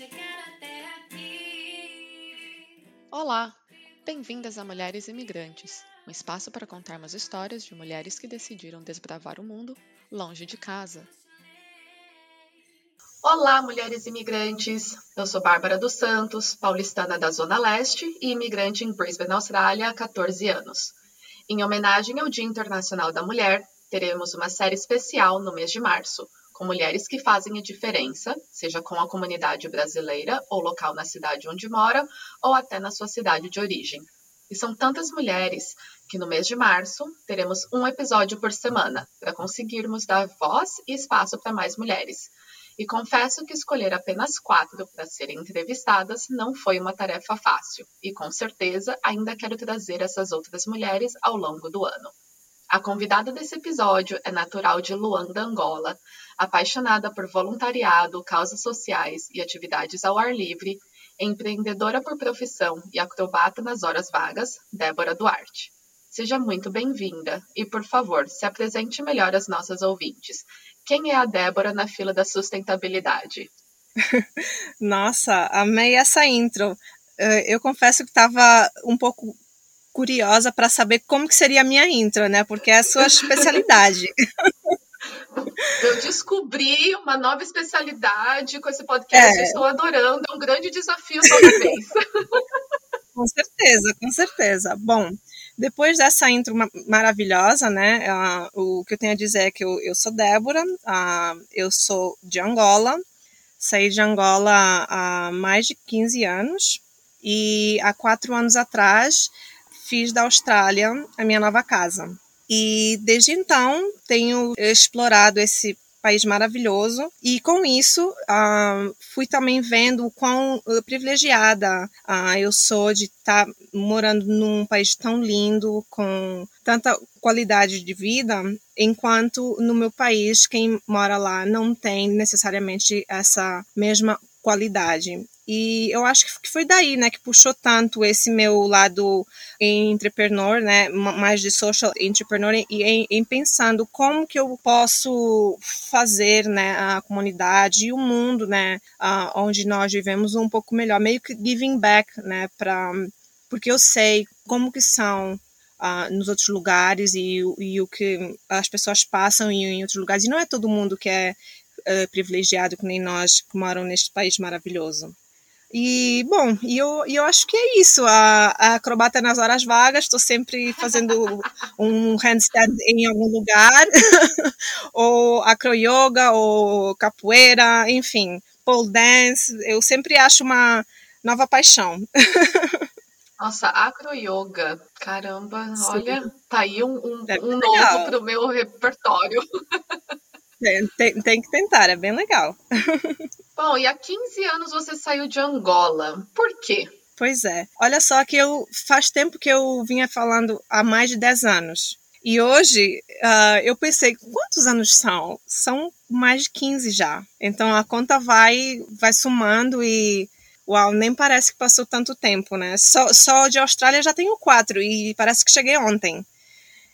chegar até aqui. Olá! Bem-vindas a Mulheres Imigrantes, um espaço para contarmos histórias de mulheres que decidiram desbravar o mundo longe de casa. Olá, mulheres imigrantes! Eu sou Bárbara dos Santos, paulistana da Zona Leste e imigrante em Brisbane, Austrália, há 14 anos. Em homenagem ao Dia Internacional da Mulher, teremos uma série especial no mês de março, com mulheres que fazem a diferença, seja com a comunidade brasileira ou local na cidade onde mora, ou até na sua cidade de origem. E são tantas mulheres que no mês de março teremos um episódio por semana para conseguirmos dar voz e espaço para mais mulheres. E confesso que escolher apenas quatro para serem entrevistadas não foi uma tarefa fácil, e com certeza ainda quero trazer essas outras mulheres ao longo do ano. A convidada desse episódio é natural de Luanda, Angola, apaixonada por voluntariado, causas sociais e atividades ao ar livre, empreendedora por profissão e acrobata nas horas vagas, Débora Duarte. Seja muito bem-vinda e, por favor, se apresente melhor às nossas ouvintes. Quem é a Débora na fila da sustentabilidade? Nossa, amei essa intro. Eh, eu confesso que estava um pouco curiosa para saber como que seria a minha intro, né? Porque é a sua especialidade. Eu descobri uma nova especialidade com esse podcast. É. estou adorando. É um grande desafio toda vez. Com certeza, com certeza. Bom, depois dessa intro maravilhosa, né, o que eu tenho a dizer é que eu, eu sou Débora, eu sou de Angola, saí de Angola há mais de 15 anos e há quatro anos atrás fiz da Austrália a minha nova casa. E desde então tenho explorado esse país maravilhoso. E com isso, uh, fui também vendo o quão uh, privilegiada uh, eu sou de estar tá morando num país tão lindo, com tanta qualidade de vida, enquanto no meu país, quem mora lá não tem necessariamente essa mesma qualidade. E eu acho que foi daí, né, que puxou tanto esse meu lado entrepreneur, né, mais de social entrepreneur e em, em, pensando como que eu posso fazer, né, a comunidade e o mundo, né, onde nós vivemos um pouco melhor, meio que giving back, né, para porque eu sei como que são Uh, nos outros lugares e, e, o que as pessoas passam em, em, outros lugares. E não é todo mundo que é uh, privilegiado, que nem nós que moram neste país maravilhoso. E, bom, e eu, eu acho que é isso. A, a acrobata nas horas vagas, estou sempre fazendo um handstand em algum lugar, ou acroyoga, ou capoeira, enfim, pole dance. Eu sempre acho uma nova paixão. Nossa, acroyoga, caramba, Sim. olha, tá aí um, um, um novo para o meu repertório. Tem, tem, tem, que tentar, é bem legal. Bom, e há 15 anos você saiu de Angola. Por quê? Pois é. Olha só que eu faz tempo que eu vinha falando há mais de 10 anos. E hoje uh, eu pensei, quantos anos são? São mais de 15 já. Então a conta vai vai somando e uau, nem parece que passou tanto tempo, né? Só, só de Austrália já tenho quatro e parece que cheguei ontem.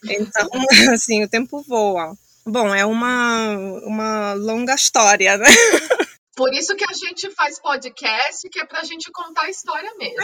Então, assim, o tempo voa. Bom, é uma, uma longa história, né? Por isso que a gente faz podcast, que é pra gente contar a história mesmo.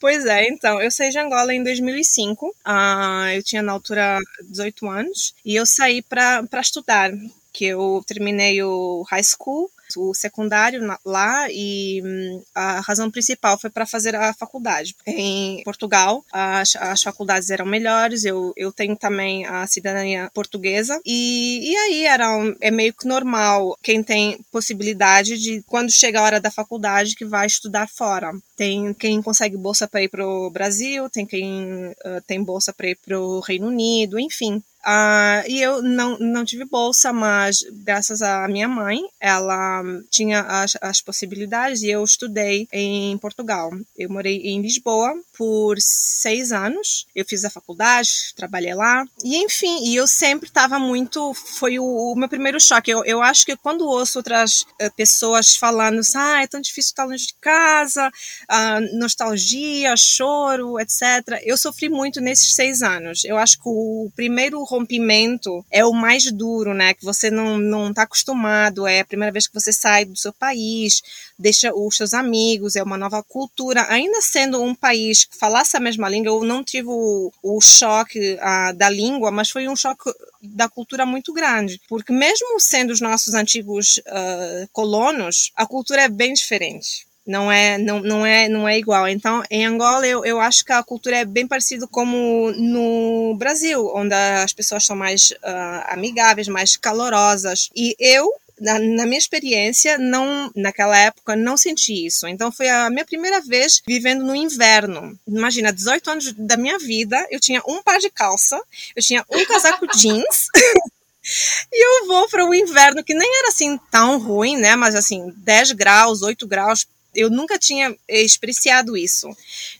Pois é, então, eu saí de Angola em 2005. Uh, eu tinha na altura 18 anos e eu saí para estudar, que eu terminei o high school o secundário lá e hum, a razão principal foi para fazer a faculdade. Em Portugal, as, as faculdades eram melhores, eu, eu tenho também a cidadania portuguesa e, e aí era um, é meio que normal quem tem possibilidade de, quando chega a hora da faculdade, que vai estudar fora. Tem quem consegue bolsa para ir para o Brasil, tem quem uh, tem bolsa para ir para o Reino Unido, enfim. Uh, e eu não, não tive bolsa, mas graças à minha mãe, ela tinha as, as possibilidades e eu estudei em Portugal. Eu morei em Lisboa por seis anos. Eu fiz a faculdade, trabalhei lá. E enfim, e eu sempre estava muito. Foi o, o, meu primeiro choque. Eu, eu acho que quando ouço outras uh, pessoas falando, ah, é tão difícil estar longe de casa, uh, nostalgia, choro, etc. Eu sofri muito nesses seis anos. Eu acho que o primeiro rompimento é o mais duro, né? Que você não, não tá acostumado, é a primeira vez que você sai do seu país, deixa os seus amigos, é uma nova cultura. Ainda sendo um país que falasse a mesma língua, eu não tive o, o choque uh, da língua, mas foi um choque da cultura muito grande, porque mesmo sendo os nossos antigos uh, colonos, a cultura é bem diferente não é não, não é não é igual então em Angola eu, eu acho que a cultura é bem parecida como no Brasil onde as pessoas são mais uh, amigáveis mais calorosas e eu na, na, minha experiência, não naquela época não senti isso. Então foi a minha primeira vez vivendo no inverno. Imagina, 18 anos da minha vida, eu tinha um par de calça, eu tinha um casaco jeans. e eu vou para o inverno que nem era assim tão ruim, né? Mas assim, 10 graus, 8 graus eu nunca tinha experienciado isso.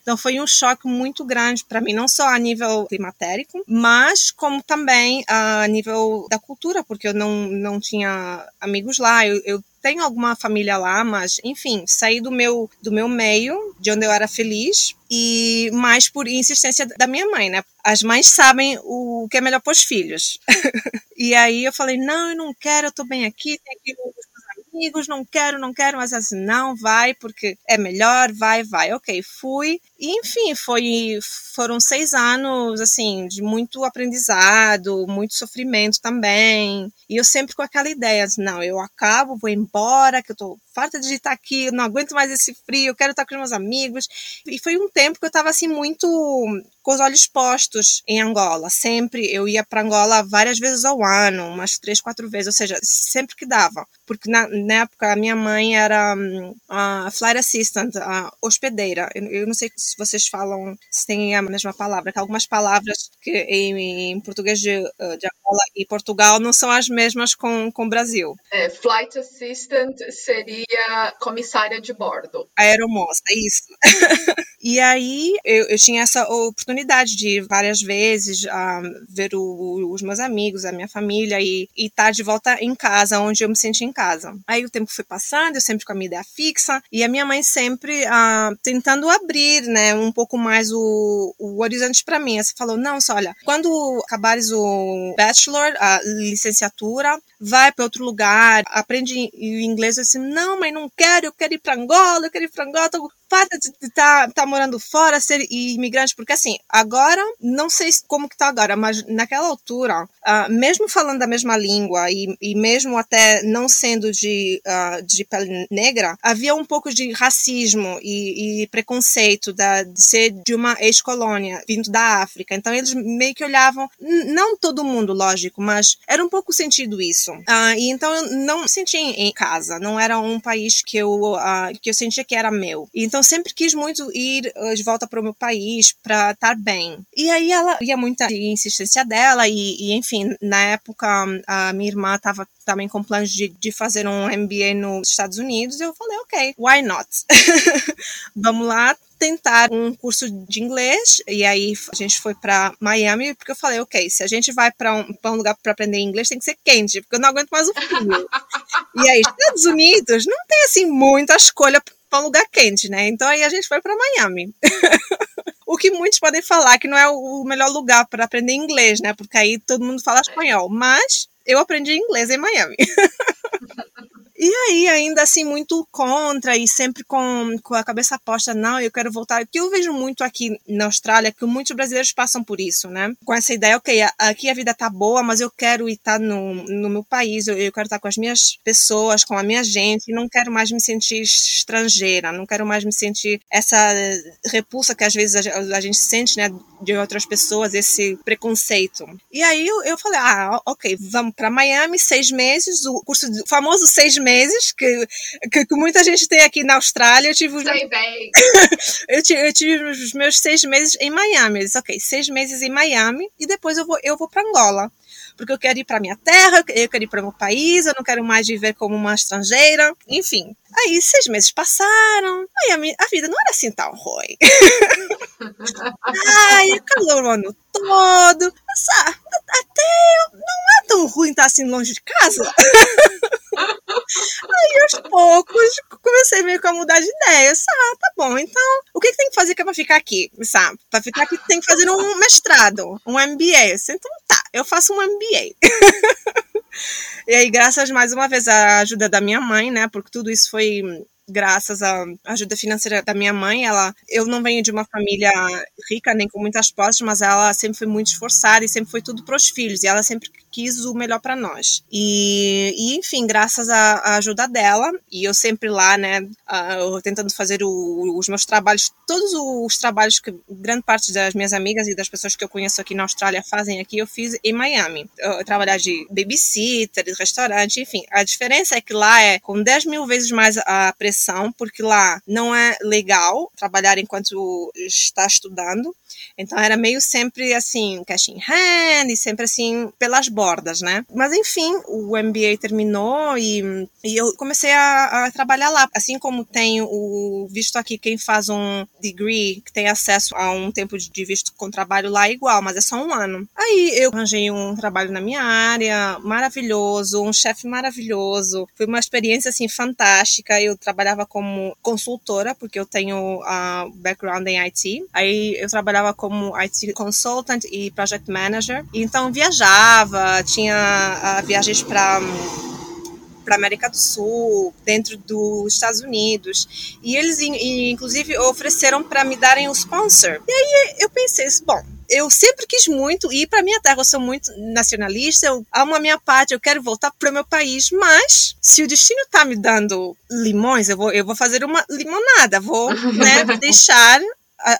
Então foi um choque muito grande para mim, não só a nível climatérico, mas como também a nível da cultura, porque eu não, não tinha amigos lá. Eu, eu tenho alguma família lá, mas enfim, saí do meu do meu meio, de onde eu era feliz, e mais por insistência da minha mãe, né? As mães sabem o que é melhor para os filhos. e aí eu falei: "Não, eu não quero, eu tô bem aqui, tem aqui amigos, não quero, não quero, mas assim, não, vai, porque é melhor, vai, vai. Ok, fui. E, enfim, foi, foram seis anos, assim, de muito aprendizado, muito sofrimento também. E eu sempre com aquela ideia, assim, não, eu acabo, vou embora, que eu tô farta de estar aqui, não aguento mais esse frio, eu quero estar com os meus amigos. E foi um tempo que eu estava assim muito com os olhos postos em Angola. Sempre eu ia para Angola várias vezes ao ano, umas três, quatro vezes, ou seja, sempre que dava. Porque na, na época a minha mãe era hum, a flight assistant, a hospedeira. Eu, eu, não sei se vocês falam, se tem a mesma palavra, que algumas palavras que em, em português de, eh, de, Angola e Portugal não são as mesmas com, com o Brasil. É, flight assistant seria comissária de bordo. Aeromoça, isso. e aí eu, eu, tinha essa oportunidade de ir várias vezes a ver o, os meus amigos, a minha família e estar tá de volta em casa, onde eu me senti em casa. Aí o tempo foi passando, eu sempre com a minha ideia fixa e a minha mãe sempre tentando abrir, né, um pouco mais o, o horizonte para mim. Você falou, não, só olha, quando acabares o bachelor, a licenciatura, vai para outro lugar, aprende inglês assim, não, mãe, não quero, eu quero ir para Angola, eu quero ir para Angola, fato de estar tá, tá morando fora, ser imigrante, porque assim, agora, não sei como que tá agora, mas naquela altura, uh, mesmo falando a mesma língua e, e mesmo até não sendo de, uh, de pele negra, havia um pouco de racismo e, e preconceito da, de ser de uma ex-colônia, vindo da África. Então eles meio que olhavam, não todo mundo, lógico, mas era um pouco sentido isso. Uh, e então eu não me sentia em casa, não era um país que eu, que eu sentia que era meu. Então sempre quis muito ir eh, de volta para o meu país para estar bem. E aí ela ia muita insistência dela e, e, enfim, na época a minha irmã estava também com planos de, de fazer um MBA nos Estados Unidos. Eu falei, ok, why not? Vamos lá, tentar um curso de inglês e aí a gente foi para Miami porque eu falei, ok, se a gente vai para um, um lugar para aprender inglês tem que ser quente porque eu não aguento mais o frio. e aí Estados Unidos não tem assim muita escolha para um lugar quente, né? Então aí a gente foi para Miami. o que muitos podem falar que não é o melhor lugar para aprender inglês, né? Porque aí todo mundo fala espanhol, mas eu aprendi inglês em Miami. E aí, ainda assim, muito contra e sempre com, com a cabeça posta, não, eu quero voltar. O que eu vejo muito aqui na Austrália que muitos brasileiros passam por isso, né? Com essa ideia, ok, aqui a vida tá boa, mas eu quero estar no, no meu país, eu, eu quero estar com as minhas pessoas, com a minha gente, não quero mais me sentir estrangeira, não quero mais me sentir essa repulsa que às vezes a, a gente sente, né, de outras pessoas, esse preconceito. E aí eu, eu falei, ah, ok, vamos para Miami, seis meses, o curso, o famoso seis meses, que, que, que, muita gente tem aqui na Austrália. Eu tive, bem. eu, tive, eu tive os meus seis meses em Miami. Eu disse, ok, seis meses em Miami e depois eu vou, eu vou para Angola. Porque eu quero ir para minha terra, eu quero ir para meu país, eu não quero mais viver como uma estrangeira, enfim. Aí seis meses passaram, aí a, minha, a vida não era assim tão ruim. ai, calor o ano todo. Mas, ah, até não tão ruim estar assim longe de casa. Aí, aos poucos, comecei meio que a mudar de ideia. Ah, tá bom, então, o que, que tem que fazer que é pra ficar aqui? Sabe? Pra ficar aqui tem que fazer um mestrado, um MBA. Então, tá, eu faço um MBA. e aí, graças mais uma vez à ajuda da minha mãe, né? Porque tudo isso foi graças à ajuda financeira da minha mãe, ela, eu não venho de uma família rica nem com muitas posses, mas ela sempre foi muito esforçada e sempre foi tudo para os filhos e ela sempre quis o melhor para nós. E, e, enfim, graças à, ajuda dela e eu sempre lá, né, uh, tentando fazer o, os meus trabalhos, todos os trabalhos que grande parte das minhas amigas e das pessoas que eu conheço aqui na Austrália fazem aqui, eu fiz em Miami. Eu, trabalhar de babysitter, de restaurante, enfim. A diferença é que lá é com 10 mil vezes mais a pressão porque lá não é legal trabalhar enquanto está estudando. Então era meio sempre assim, cash in hand e sempre assim pelas né? Mas enfim, o MBA terminou e, e eu comecei a, a, trabalhar lá. Assim como tem o visto aqui, quem faz um degree, que tem acesso a um tempo de visto com trabalho lá é igual, mas é só um ano. Aí eu arranjei um trabalho na minha área, maravilhoso, um chefe maravilhoso. Foi uma experiência assim fantástica. Eu trabalhava como consultora, porque eu tenho uh, background em IT. Aí eu trabalhava como IT consultant e project manager. Então viajava, tinha uh, viagens para para América do Sul, dentro dos Estados Unidos, e eles inclusive ofereceram para me darem o sponsor. E aí eu pensei, bom, eu sempre quis muito ir para minha terra, eu sou muito nacionalista, eu amo a minha parte, eu quero voltar para o meu país, mas se o destino está me dando limões, eu vou, eu vou fazer uma limonada, vou né, deixar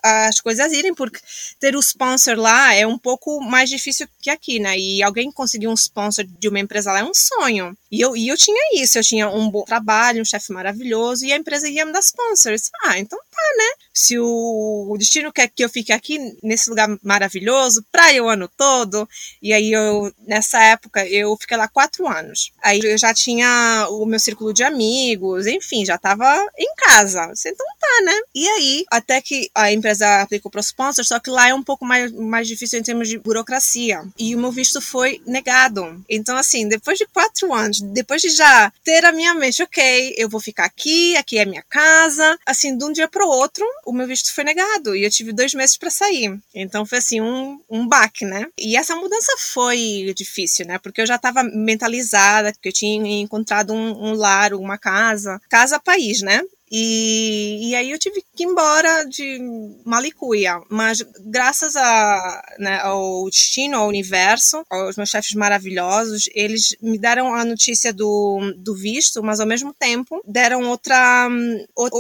as coisas irem, porque ter o sponsor lá é um pouco mais difícil que aqui, né? E alguém conseguir um sponsor de uma empresa lá é um sonho. E eu, e eu tinha isso, eu tinha um bom trabalho, um chefe maravilhoso, e a empresa ia me dar sponsors. Ah, então tá, né? Se o, o destino quer que eu fique aqui nesse lugar maravilhoso, praia o ano todo, e aí eu, nessa época, eu fiquei lá quatro anos. Aí eu já tinha o meu círculo de amigos, enfim, já tava em casa. Então tá, né? E aí, até que a empresa aplicou para o sponsor, só que lá é um pouco mais, mais difícil em termos de burocracia. E o meu visto foi negado. Então, assim, depois de quatro anos, depois de já ter a minha mente, ok, eu vou ficar aqui, aqui é minha casa, assim, de um dia para o outro, o meu visto foi negado e eu tive dois meses para sair. Então foi assim um, um baque, né? E essa mudança foi difícil, né? Porque eu já estava mentalizada, que eu tinha encontrado um, um lar, uma casa, casa país, né? E, e aí eu tive que ir embora de Malicuia, mas graças a, né, ao destino, ao universo, aos meus chefes maravilhosos, eles me deram a notícia do, do visto, mas ao mesmo tempo deram outra, outra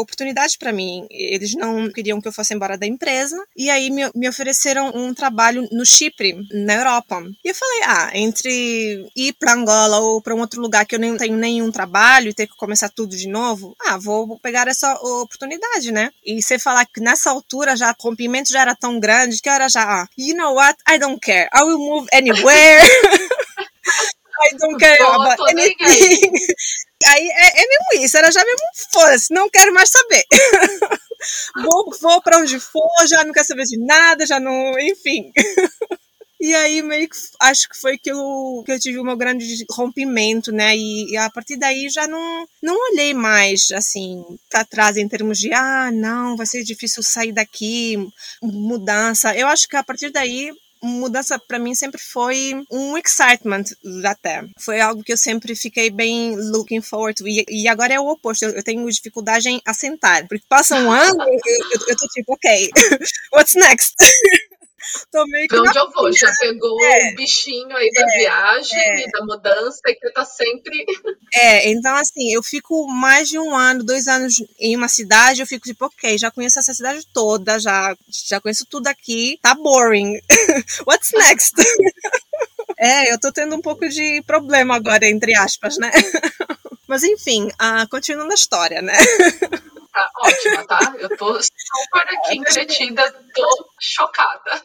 oportunidade para mim. Eles não queriam que eu fosse embora da empresa e aí me, me ofereceram um trabalho no Chipre, na Europa. E eu falei, ah, entre ir para Angola ou para um outro lugar que eu nem tenho nenhum trabalho e ter que começar tudo de novo, ah, vou pegar essa oportunidade, né? E você falar que nessa altura já o rompimento já era tão grande que era já, ah, you know what? I don't care. I will move anywhere. I don't care about anything. Aí é, é, mesmo isso, era já mesmo, foda-se, não quero mais saber. vou vou para onde for, já não quero saber de nada, já não, enfim. E aí meio que acho que foi que eu, que eu tive meu grande rompimento, né? E, e a partir daí já não, não olhei mais assim para trás em termos de ah, não, vai ser difícil sair daqui, mudança. Eu acho que a partir daí mudança para mim sempre foi um excitement até. Foi algo que eu sempre fiquei bem looking forward to. E, e agora é o oposto. Eu, eu, tenho dificuldade em assentar. Porque passa um ano, eu, eu, eu tô tipo, ok, what's next? Tô meio que. onde eu vou? Já pegou é, o bichinho aí da é, viagem é. e da mudança e que tá sempre. É, então assim, eu fico mais de um ano, dois anos em uma cidade, eu fico tipo, ok, já conheço essa cidade toda, já, já conheço tudo aqui, tá boring. What's next? é, eu tô tendo um pouco de problema agora, entre aspas, né? Mas enfim, uh, continuando a história, né? Tá ótima, tá? Eu tô super aqui entretida, tô chocada.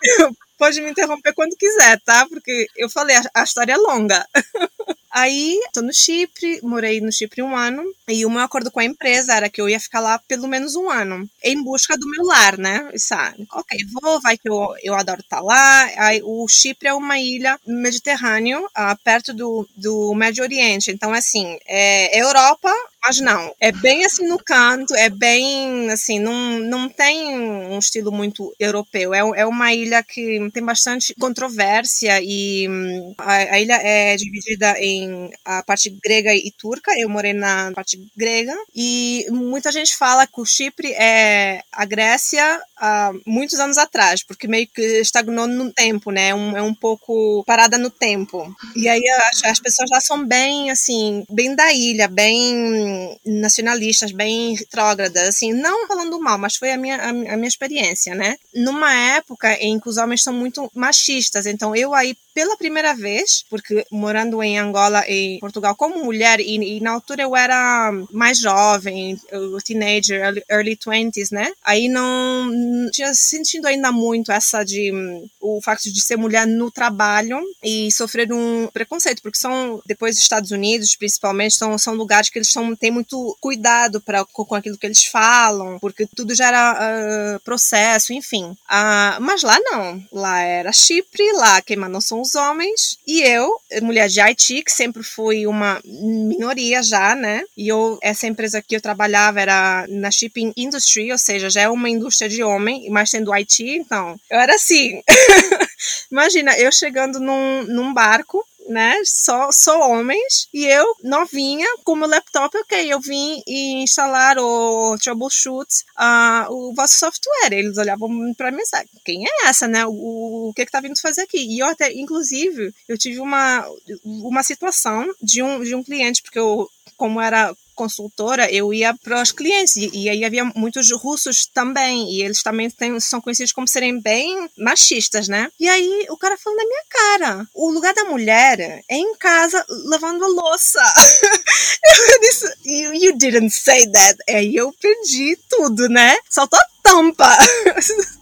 Pode me interromper quando quiser, tá? Porque eu falei, a, a história é longa. Aí, tô no Chipre, morei no Chipre um ano, e o meu acordo com a empresa era que eu ia ficar lá pelo menos um ano, em busca do meu lar, né? Sabe? Ok, vou, vai que eu, eu adoro estar lá. Aí, o Chipre é uma ilha no Mediterrâneo, uh, perto do, do Médio Oriente. Então, assim, é Europa, mas não, é bem assim no canto, é bem assim, não, não tem um estilo muito europeu. É, é uma ilha que tem bastante controvérsia e hum, a, a, ilha é dividida em a parte grega e turca. Eu morei na parte grega e muita gente fala que o Chipre é a Grécia há muitos anos atrás, porque meio que estagnou no tempo, né? É um, é um pouco parada no tempo. E aí as, as pessoas lá são bem assim, bem da ilha, bem nacionalistas, bem retrógradas, assim, não falando mal, mas foi a minha, a, minha experiência, né? Numa época em que os homens são muito machistas, então eu aí pela primeira vez, porque morando em Angola e Portugal como mulher, e, e na altura eu era mais jovem, teenager, early, early 20s, né? Aí não tinha sentido ainda muito essa de o facto de ser mulher no trabalho e sofrer um preconceito, porque são, depois dos Estados Unidos, principalmente, são, são lugares que eles são, têm muito cuidado pra, com, com aquilo que eles falam, porque tudo já era uh, processo, enfim. Uh, mas lá não. Lá era Chipre, lá quem mandou são os homens, e eu, mulher de Haiti, que sempre fui uma minoria já, né? E eu, essa empresa que eu trabalhava era na shipping industry, ou seja, já é uma indústria de homem, mas sendo Haiti, então, eu era assim. Imagina, eu chegando num, num barco né? Só, só homens. E eu, novinha, com meu laptop, ok, eu vim e instalar o troubleshoot, uh, o vosso software. Eles olhavam para mim e quem é essa, né? O, o que que tá vindo fazer aqui? E eu até, inclusive, eu tive uma, uma situação de um, de um cliente, porque eu, como era consultora, eu ia para os clientes e, e, aí havia muitos russos também e eles também têm, são conhecidos como serem bem machistas, né? E aí o cara falou na minha cara, o lugar da mulher é em casa lavando a louça. eu disse, you, you didn't say that. Aí eu perdi tudo, né? Saltou a tampa.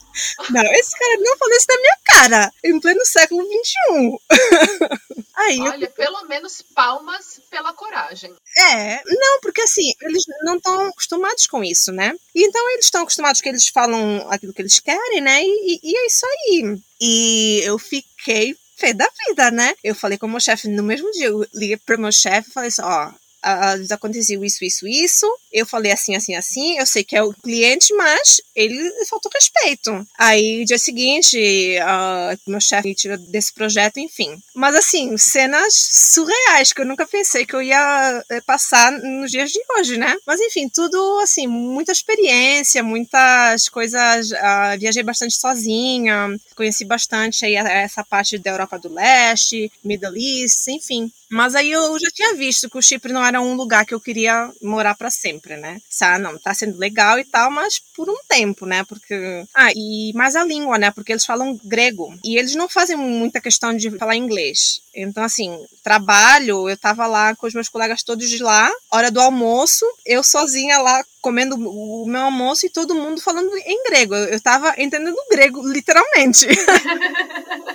Não, esse cara não falou isso na minha cara, em pleno século XXI. Aí Olha, eu... pelo menos palmas pela coragem. É, não, porque assim, eles não estão acostumados com isso, né? Então eles estão acostumados que eles falam aquilo que eles querem, né? E, e é isso aí. E eu fiquei fé da vida, né? Eu falei com o meu chefe no mesmo dia, eu liguei pro meu chefe e falei assim, ó, aconteceu isso, isso, isso. Eu falei assim, assim, assim. Eu sei que é o cliente, mas ele faltou respeito. Aí, dia seguinte, meu chefe tirou desse projeto, enfim. Mas, assim, cenas surreais que eu nunca pensei que eu ia eh, passar nos dias de hoje, né? Mas, enfim, tudo, assim, muita experiência, muitas coisas. Uh, viajei bastante sozinha, conheci bastante aí essa parte da Europa do Leste, Middle East, enfim. Mas aí eu já tinha visto que o Chipre não era um lugar que eu queria morar para sempre, né? Ah, não, tá sendo legal e tal, mas por um tempo, né? Porque. Ah, e mais a língua, né? Porque eles falam grego. E eles não fazem muita questão de falar inglês. Então, assim, trabalho, eu tava lá com os meus colegas todos de lá, hora do almoço, eu sozinha lá comendo o meu almoço e todo mundo falando em grego. Eu tava entendendo grego, literalmente.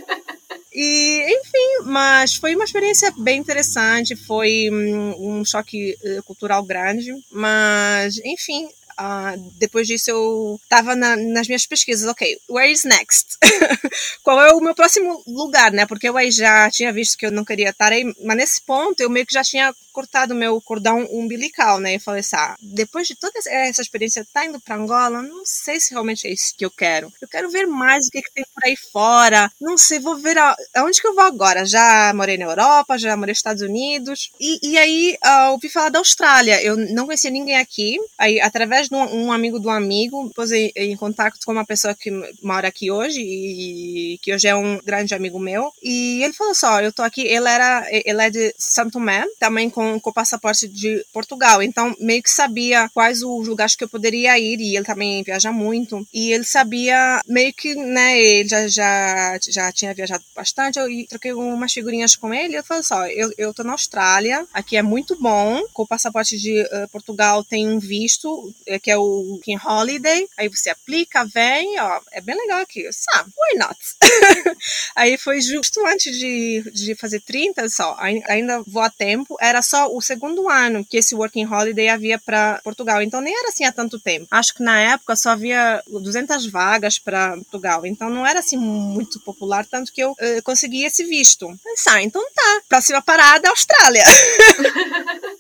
E, enfim, mas foi uma experiência bem interessante, foi um, um choque eh, cultural grande, mas, enfim, Uh, depois disso eu estava na, nas minhas pesquisas, ok, where is next? Qual é o meu próximo lugar, né? Porque eu aí já tinha visto que eu não queria estar aí, mas nesse ponto eu meio que já tinha cortado meu cordão umbilical, né? E falei assim, ah, depois de toda essa experiência, tá indo para Angola, não sei se realmente é isso que eu quero. Eu quero ver mais o que, que tem por aí fora. Não sei, vou ver a, aonde que eu vou agora. Já morei na Europa, já morei nos Estados Unidos. E, e aí uh, ouvi falar da Austrália. Eu não conhecia ninguém aqui. Aí, através de um, amigo do amigo, pus em, contato com uma pessoa que mora aqui hoje e que hoje é um grande amigo meu. E ele falou só, eu tô aqui, ele era, ele é de Santo Tomé, também com com, passaporte de Portugal. Então, meio que sabia quais os lugares que eu poderia ir, e ele também viaja muito. E ele sabia, meio que, né, ele já, já, já tinha viajado bastante. Eu troquei umas figurinhas com ele. Eu falei só: eu, eu tô na Austrália, aqui é muito bom. Com o passaporte de uh, Portugal, tem um visto. Que é o Working Holiday. Aí você aplica, vem, ó, é bem legal aqui. Ah, why not? aí foi justo antes de, de fazer 30, só, ainda vou a tempo. Era só o segundo ano que esse Working Holiday havia para Portugal. Então nem era assim há tanto tempo. Acho que na época só havia 200 vagas para Portugal. Então não era assim muito popular, tanto que eu uh, consegui esse visto. Pensar, então tá. Próxima parada, Austrália.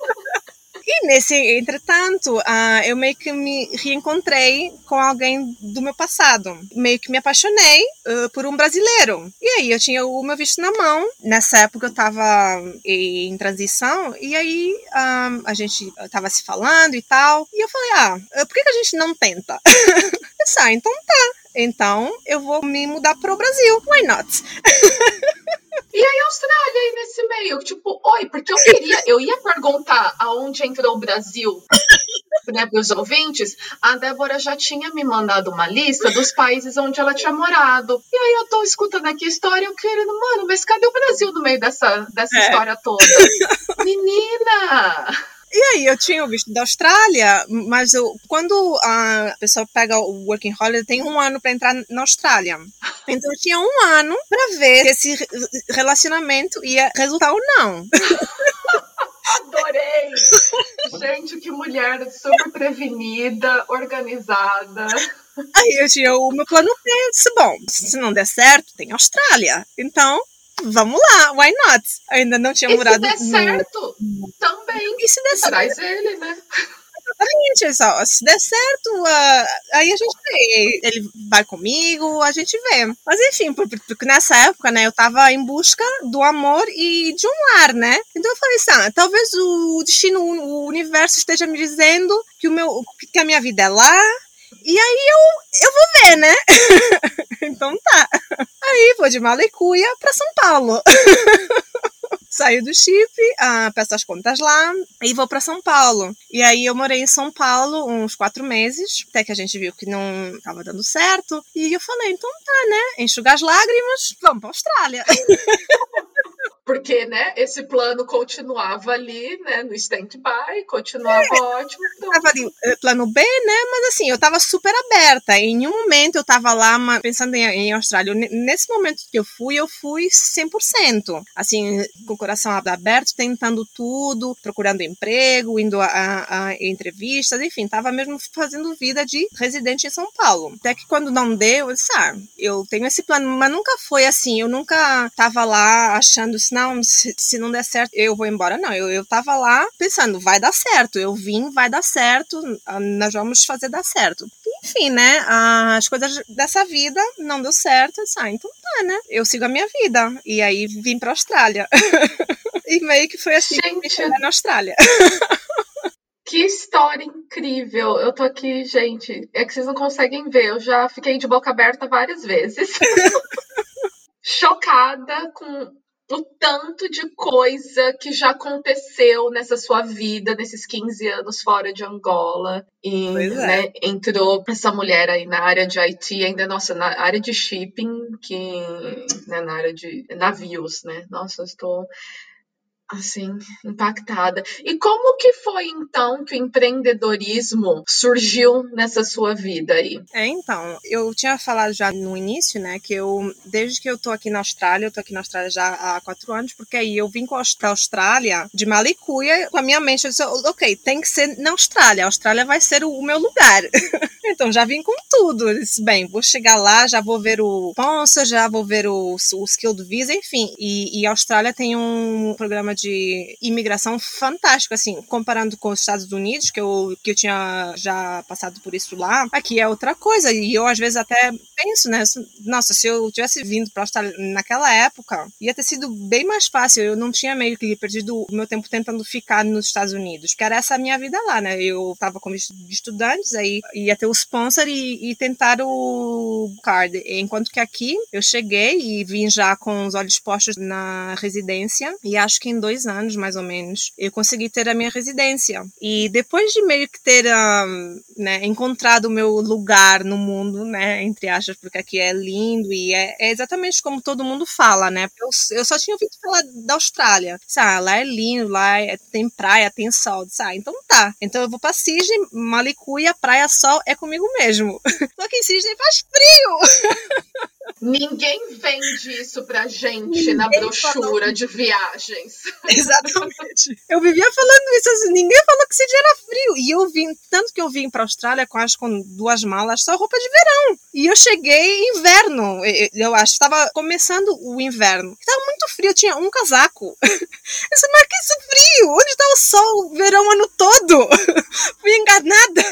E nesse, entretanto, uh, eu meio que me reencontrei com alguém do meu passado. Meio que me apaixonei uh, por um brasileiro. E aí eu tinha o meu visto na mão. Nessa época eu estava em transição. E aí um, ah, a gente estava se falando e tal. E eu falei, ah, por que, que a gente não tenta? eu disse, ah, então tá. Então eu vou me mudar para o Brasil. Why not? E aí, a Austrália aí nesse meio, tipo, oi, porque eu queria, eu ia perguntar aonde entrou o Brasil, né, para os ouvintes, a Débora já tinha me mandado uma lista dos países onde ela tinha morado. E aí eu tô escutando aqui a história, eu querendo, mano, mas cadê o Brasil no meio dessa, dessa é. história toda? Menina! E aí, eu tinha o visto da Austrália, mas eu, quando a pessoa pega o Working Holiday, tem um ano para entrar na Austrália. Então, eu tinha um ano para ver se esse relacionamento ia resultar ou não. Adorei! Gente, que mulher super prevenida, organizada. Aí eu tinha o meu plano B, bom, se não der certo, tem Austrália. Então, vamos lá, why not? Eu ainda não tinha e morado. Se der certo, também. E se der certo? Traz ele, né? Exatamente, só, se der certo, uh, aí a gente vê. Ele vai comigo, a gente vê. Mas enfim, porque nessa época, né, eu tava em busca do amor e de um lar, né? Então eu falei assim: ah, talvez o destino, o universo esteja me dizendo que, o meu, que a minha vida é lá, e aí eu, eu vou ver, né? então tá. Aí vou de Malecuia pra São Paulo. Saio do chip, ah, peço as contas lá e vou para São Paulo. E aí eu morei em São Paulo uns quatro meses, até que a gente viu que não estava dando certo. E eu falei, então tá, né? Enxugar as lágrimas, vamos pra Austrália. porque né, esse plano continuava ali, né, no stand-by, continuava é, ótimo. Então... Tava ali, eh, plano B, né, mas assim, eu tava super aberta. Em nenhum momento eu tava lá pensando em, em Austrália. Nesse momento que eu fui, eu fui 100%. Assim, com o coração aberto, tentando tudo, procurando emprego, indo a, a, a entrevistas, enfim, tava mesmo fazendo vida de residente em São Paulo. Até que quando não deu, eu disse, ah, eu tenho esse plano, mas nunca foi assim, eu nunca tava lá achando não, se, se, não der certo, eu vou embora. Não, eu, eu tava lá pensando, vai dar certo. Eu vim, vai dar certo, ah, nós vamos fazer dar certo. Enfim, né? As coisas dessa vida não deu certo. Ah, então tá, né? Eu sigo a minha vida. E aí vim pra Austrália. e meio que foi assim Gente, que na Austrália. Que história incrível! Eu tô aqui, gente. É que vocês não conseguem ver. Eu já fiquei de boca aberta várias vezes. Chocada com o tanto de coisa que já aconteceu nessa sua vida, nesses 15 anos fora de Angola. E é. né, entrou essa mulher aí na área de IT, ainda, nossa, na área de shipping, que, né, na área de navios, né? Nossa, eu estou assim, impactada. E como que foi então que o empreendedorismo surgiu nessa sua vida aí? É, então, eu tinha falado já no início, né, que eu, desde que eu tô aqui na Austrália, eu tô aqui na Austrália já há quatro anos, porque aí eu vim com a Austrália de Malicuia, com a minha mente, eu disse, ok, tem que ser na Austrália, a Austrália vai ser o, o meu lugar. então, já vim com tudo. Eu disse, bem, vou chegar lá, já vou ver o sponsor, já vou ver o, o skill do Visa, enfim. E, e a Austrália tem um programa de de imigração fantástico, assim, comparando com os Estados Unidos, que eu, que eu tinha já passado por isso lá, aqui é outra coisa. E eu, às vezes, até penso, né? Nossa, se eu tivesse vindo para Austrália naquela época, ia ter sido bem mais fácil. Eu não tinha meio que perdido o meu tempo tentando ficar nos Estados Unidos, porque era essa a minha vida lá, né? Eu tava como estudantes, aí ia ter o sponsor e, e tentar o card. Enquanto que aqui eu cheguei e vim já com os olhos postos na residência, e acho que em dois dois anos, mais ou menos, eu consegui ter a minha residência. E depois de meio que ter um, né, encontrado o meu lugar no mundo, né, entre aspas, porque aqui é lindo e é, é exatamente como todo mundo fala, né? Eu, eu só tinha ouvido falar da Austrália. Sabe, lá é lindo, lá é, tem praia, tem sol. Sabe? Então tá. Então eu vou pra Sydney, Malicu e a praia sol é comigo mesmo. Só que em Sydney faz frio. Ninguém vende isso pra gente ninguém na brochura falou... de viagens. Exatamente. Eu vivia falando isso assim, ninguém falou que Sydney era frio. E eu vim, tanto que eu vim pra Austrália com, acho, com duas malas, só roupa de verão. E eu cheguei inverno, eu acho, estava começando o inverno. Estava muito frio, eu tinha um casaco. Eu disse, mas que isso frio? Onde está o sol o verão o ano todo? Fui enganada.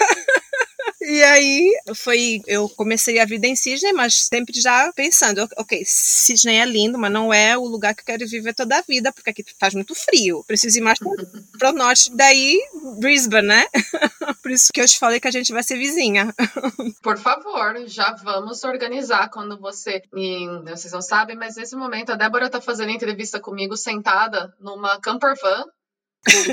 E aí foi, eu comecei a vida em Sydney, mas sempre já pensando, ok, Sydney é lindo, mas não é o lugar que eu quero viver toda a vida, porque aqui faz muito frio. Preciso ir mais para o norte, daí Brisbane, né? Por isso que eu te falei que a gente vai ser vizinha. Por favor, já vamos organizar quando você. E vocês não sabem, mas nesse momento a Débora tá fazendo entrevista comigo sentada numa camper van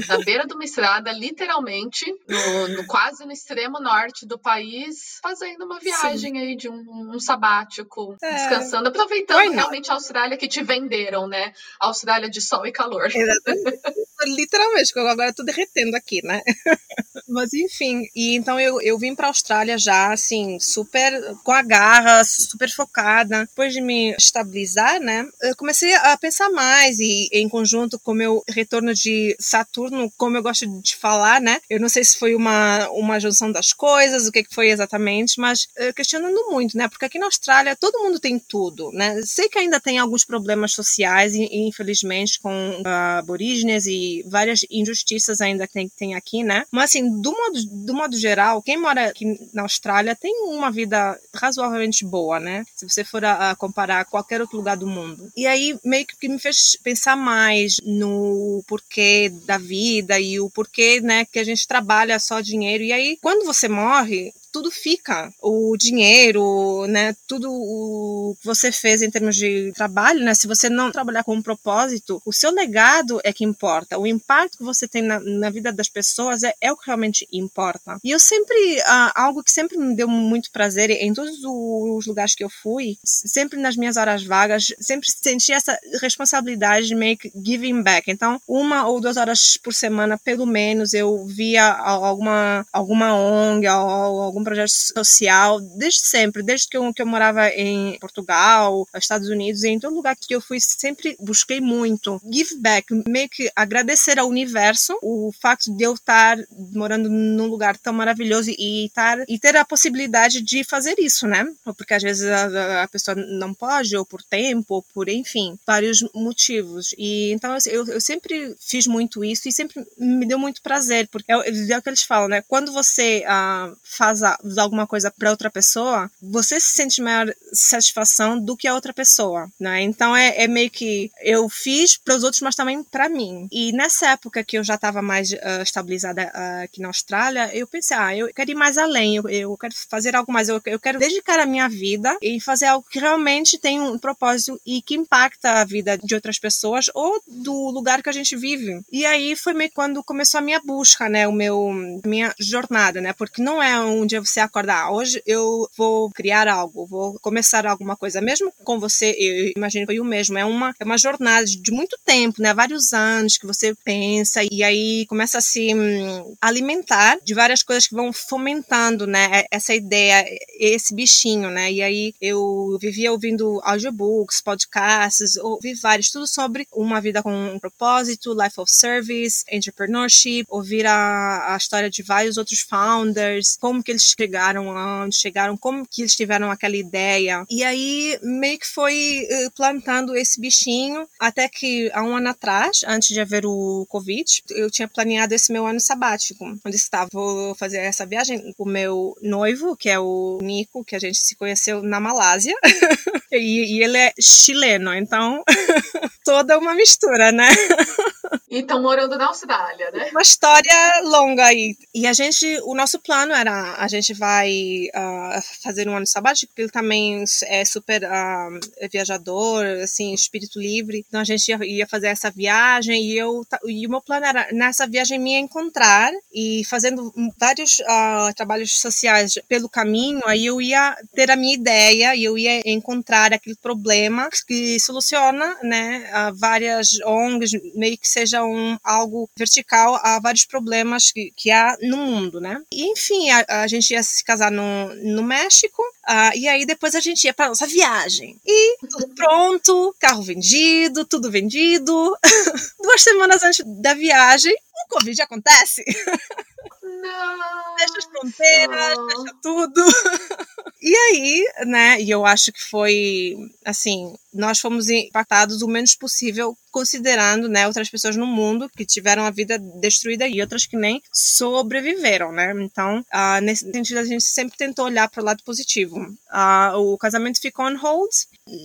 na beira de uma estrada, literalmente, no, no, quase no extremo norte do país, fazendo uma viagem Sim. aí de um, um sabático, é. descansando, aproveitando realmente a Austrália que te venderam, né? A Austrália de sol e calor. Exatamente. Literalmente, porque agora eu tô derretendo aqui, né? Mas enfim, e então eu, eu vim pra Austrália já, assim, super com a garra, super focada. Depois de me estabilizar, né? Eu comecei a pensar mais e em conjunto com meu retorno de Saturno, como eu gosto de falar, né? Eu não sei se foi uma, uma junção das coisas, o que, que foi exatamente, mas uh, questionando muito, né? Porque aqui na Austrália todo mundo tem tudo, né? Sei que ainda tem alguns problemas sociais, e, infelizmente, com uh, aborígenes e várias injustiças ainda que tem, tem aqui, né? Mas assim, do modo, do modo geral, quem mora aqui na Austrália tem uma vida razoavelmente boa, né? Se você for a, a comparar qualquer outro lugar do mundo. E aí meio que me fez pensar mais no porquê da vida e o porquê, né, que a gente trabalha só dinheiro. E aí, quando você morre, tudo fica. O dinheiro, né, tudo o que você fez em termos de trabalho, né, se você não trabalhar com um propósito, o seu legado é que importa. O impacto que você tem na, na vida das pessoas é, é, o que realmente importa. E eu sempre, uh, algo que sempre me deu muito prazer em todos os lugares que eu fui, sempre nas minhas horas vagas, sempre senti essa responsabilidade de make giving back. Então, uma ou duas horas por semana, pelo menos, eu via alguma, alguma ONG, algum projeto social, desde sempre, desde que eu, que eu morava em Portugal, Estados Unidos, em todo lugar que eu fui, sempre busquei muito give back, meio que agradecer ao universo o fato de eu estar morando num lugar tão maravilhoso e estar e ter a possibilidade de fazer isso, né? Porque às vezes a, a pessoa não pode, ou por tempo, ou por enfim, vários motivos. E então eu, eu sempre fiz muito isso e sempre me deu muito prazer, porque é, é o que eles falam, né? Quando você ah, faz usar alguma coisa para outra pessoa, você se sente maior satisfação do que a outra pessoa, né? Então é, é meio que eu fiz para os outros, mas também para mim. E nessa época que eu já estava mais uh, estabilizada uh, aqui na Austrália, eu pensei, ah, eu quero ir mais além, eu, eu quero fazer algo mais, eu, eu quero dedicar a minha vida e fazer algo que realmente tem um propósito e que impacta a vida de outras pessoas ou do lugar que a gente vive. E aí foi meio quando começou a minha busca, né? O meu minha jornada, né? Porque não é um dia você acordar, ah, hoje eu vou criar algo, vou começar alguma coisa, mesmo com você, eu imagino que foi o mesmo, é uma, é uma jornada de muito tempo, né, vários anos que você pensa e aí começa a se hum, alimentar de várias coisas que vão fomentando, né, essa ideia, esse bichinho, né, e aí eu vivia ouvindo audiobooks, podcasts, ouvi vários, tudo sobre uma vida com um propósito, life of service, entrepreneurship, ouvir a, a história de vários outros founders, como que eles chegaram onde chegaram, como que eles tiveram aquela ideia. E aí meio que foi eh, plantando esse bichinho até que há um ano atrás, antes de haver o Covid, eu tinha planeado esse meu ano sabático, onde estava vou fazer essa viagem com o meu noivo, que é o Nico, que a gente se conheceu na Malásia. e, e ele é chileno, então toda uma mistura, né? E estão morando na Austrália, né? Uma história longa aí. E a gente, o nosso plano era, a gente vai uh, fazer um ano sabático, porque ele também é super uh, viajador, assim, espírito livre. Então a gente ia, ia, fazer essa viagem e eu, e o meu plano era nessa viagem me encontrar e fazendo vários uh, trabalhos sociais pelo caminho, aí eu ia ter a minha ideia e eu ia encontrar aquele problema que soluciona, né, várias ONGs, meio que seja um, algo vertical a vários problemas que, que há no mundo, né? E, enfim, a, a gente ia se casar no, no México, uh, e aí depois a gente ia para nossa viagem. E tudo pronto, carro vendido, tudo vendido. Duas semanas antes da viagem, o Covid acontece. Não. Fecha as fronteiras, Não. fecha tudo. E aí, né, e eu acho que foi, assim, nós fomos impactados o menos possível, considerando, né, outras pessoas no mundo que tiveram a vida destruída e outras que nem sobreviveram, né? Então, uh, nesse sentido, a gente sempre tentou olhar para o lado positivo. Uh, o casamento ficou on hold,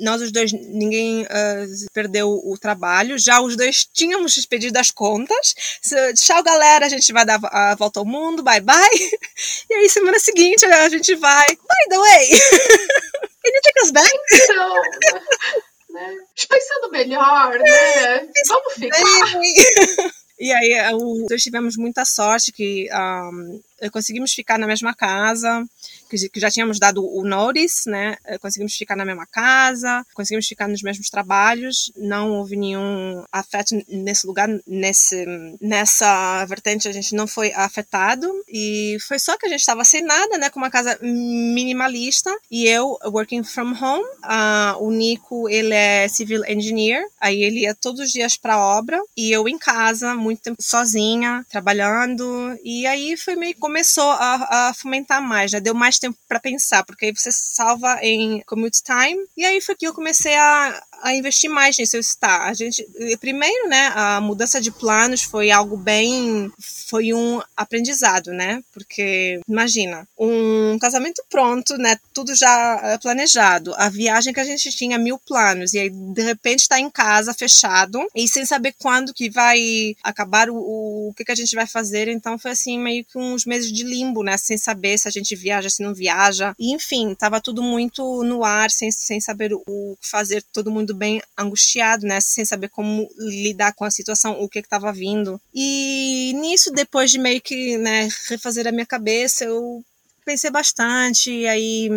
nós os dois, ninguém uh, perdeu o trabalho, já os dois tínhamos despedido as contas. Tchau, galera, a gente vai dar a volta ao mundo, bye bye. E aí, semana seguinte, a gente vai, by the way, can you take us back? Então, né? Pensando melhor, né? Vamos ficar. E aí, nós tivemos muita sorte que um, conseguimos ficar na mesma casa, que já tínhamos dado o notice, né? Conseguimos ficar na mesma casa, conseguimos ficar nos mesmos trabalhos, não houve nenhum afeto nesse lugar, nesse, nessa vertente a gente não foi afetado e foi só que a gente estava sem nada, né? Com uma casa minimalista e eu working from home. Uh, o Nico, ele é civil engineer, aí ele ia todos os dias para obra e eu em casa, muito tempo sozinha, trabalhando e aí foi meio começou a, a fomentar mais, né? Deu mais tempo para pensar, porque aí você salva em commute time. E aí foi que eu comecei a, a investir mais nesse estar. A gente, primeiro, né, a mudança de planos foi algo bem, foi um aprendizado, né? Porque imagina, um casamento pronto, né, tudo já planejado, a viagem que a gente tinha mil planos e aí de repente está em casa fechado e sem saber quando que vai acabar o, o, o que que a gente vai fazer. Então foi assim meio que uns meses de limbo, né, sem saber se a gente viaja, se não viaja. E, enfim, tava tudo muito no ar, sem, sem saber o que fazer, todo mundo bem angustiado, né? Sem saber como lidar com a situação, o que estava vindo. E nisso, depois de meio que né, refazer a minha cabeça, eu pensei bastante, aí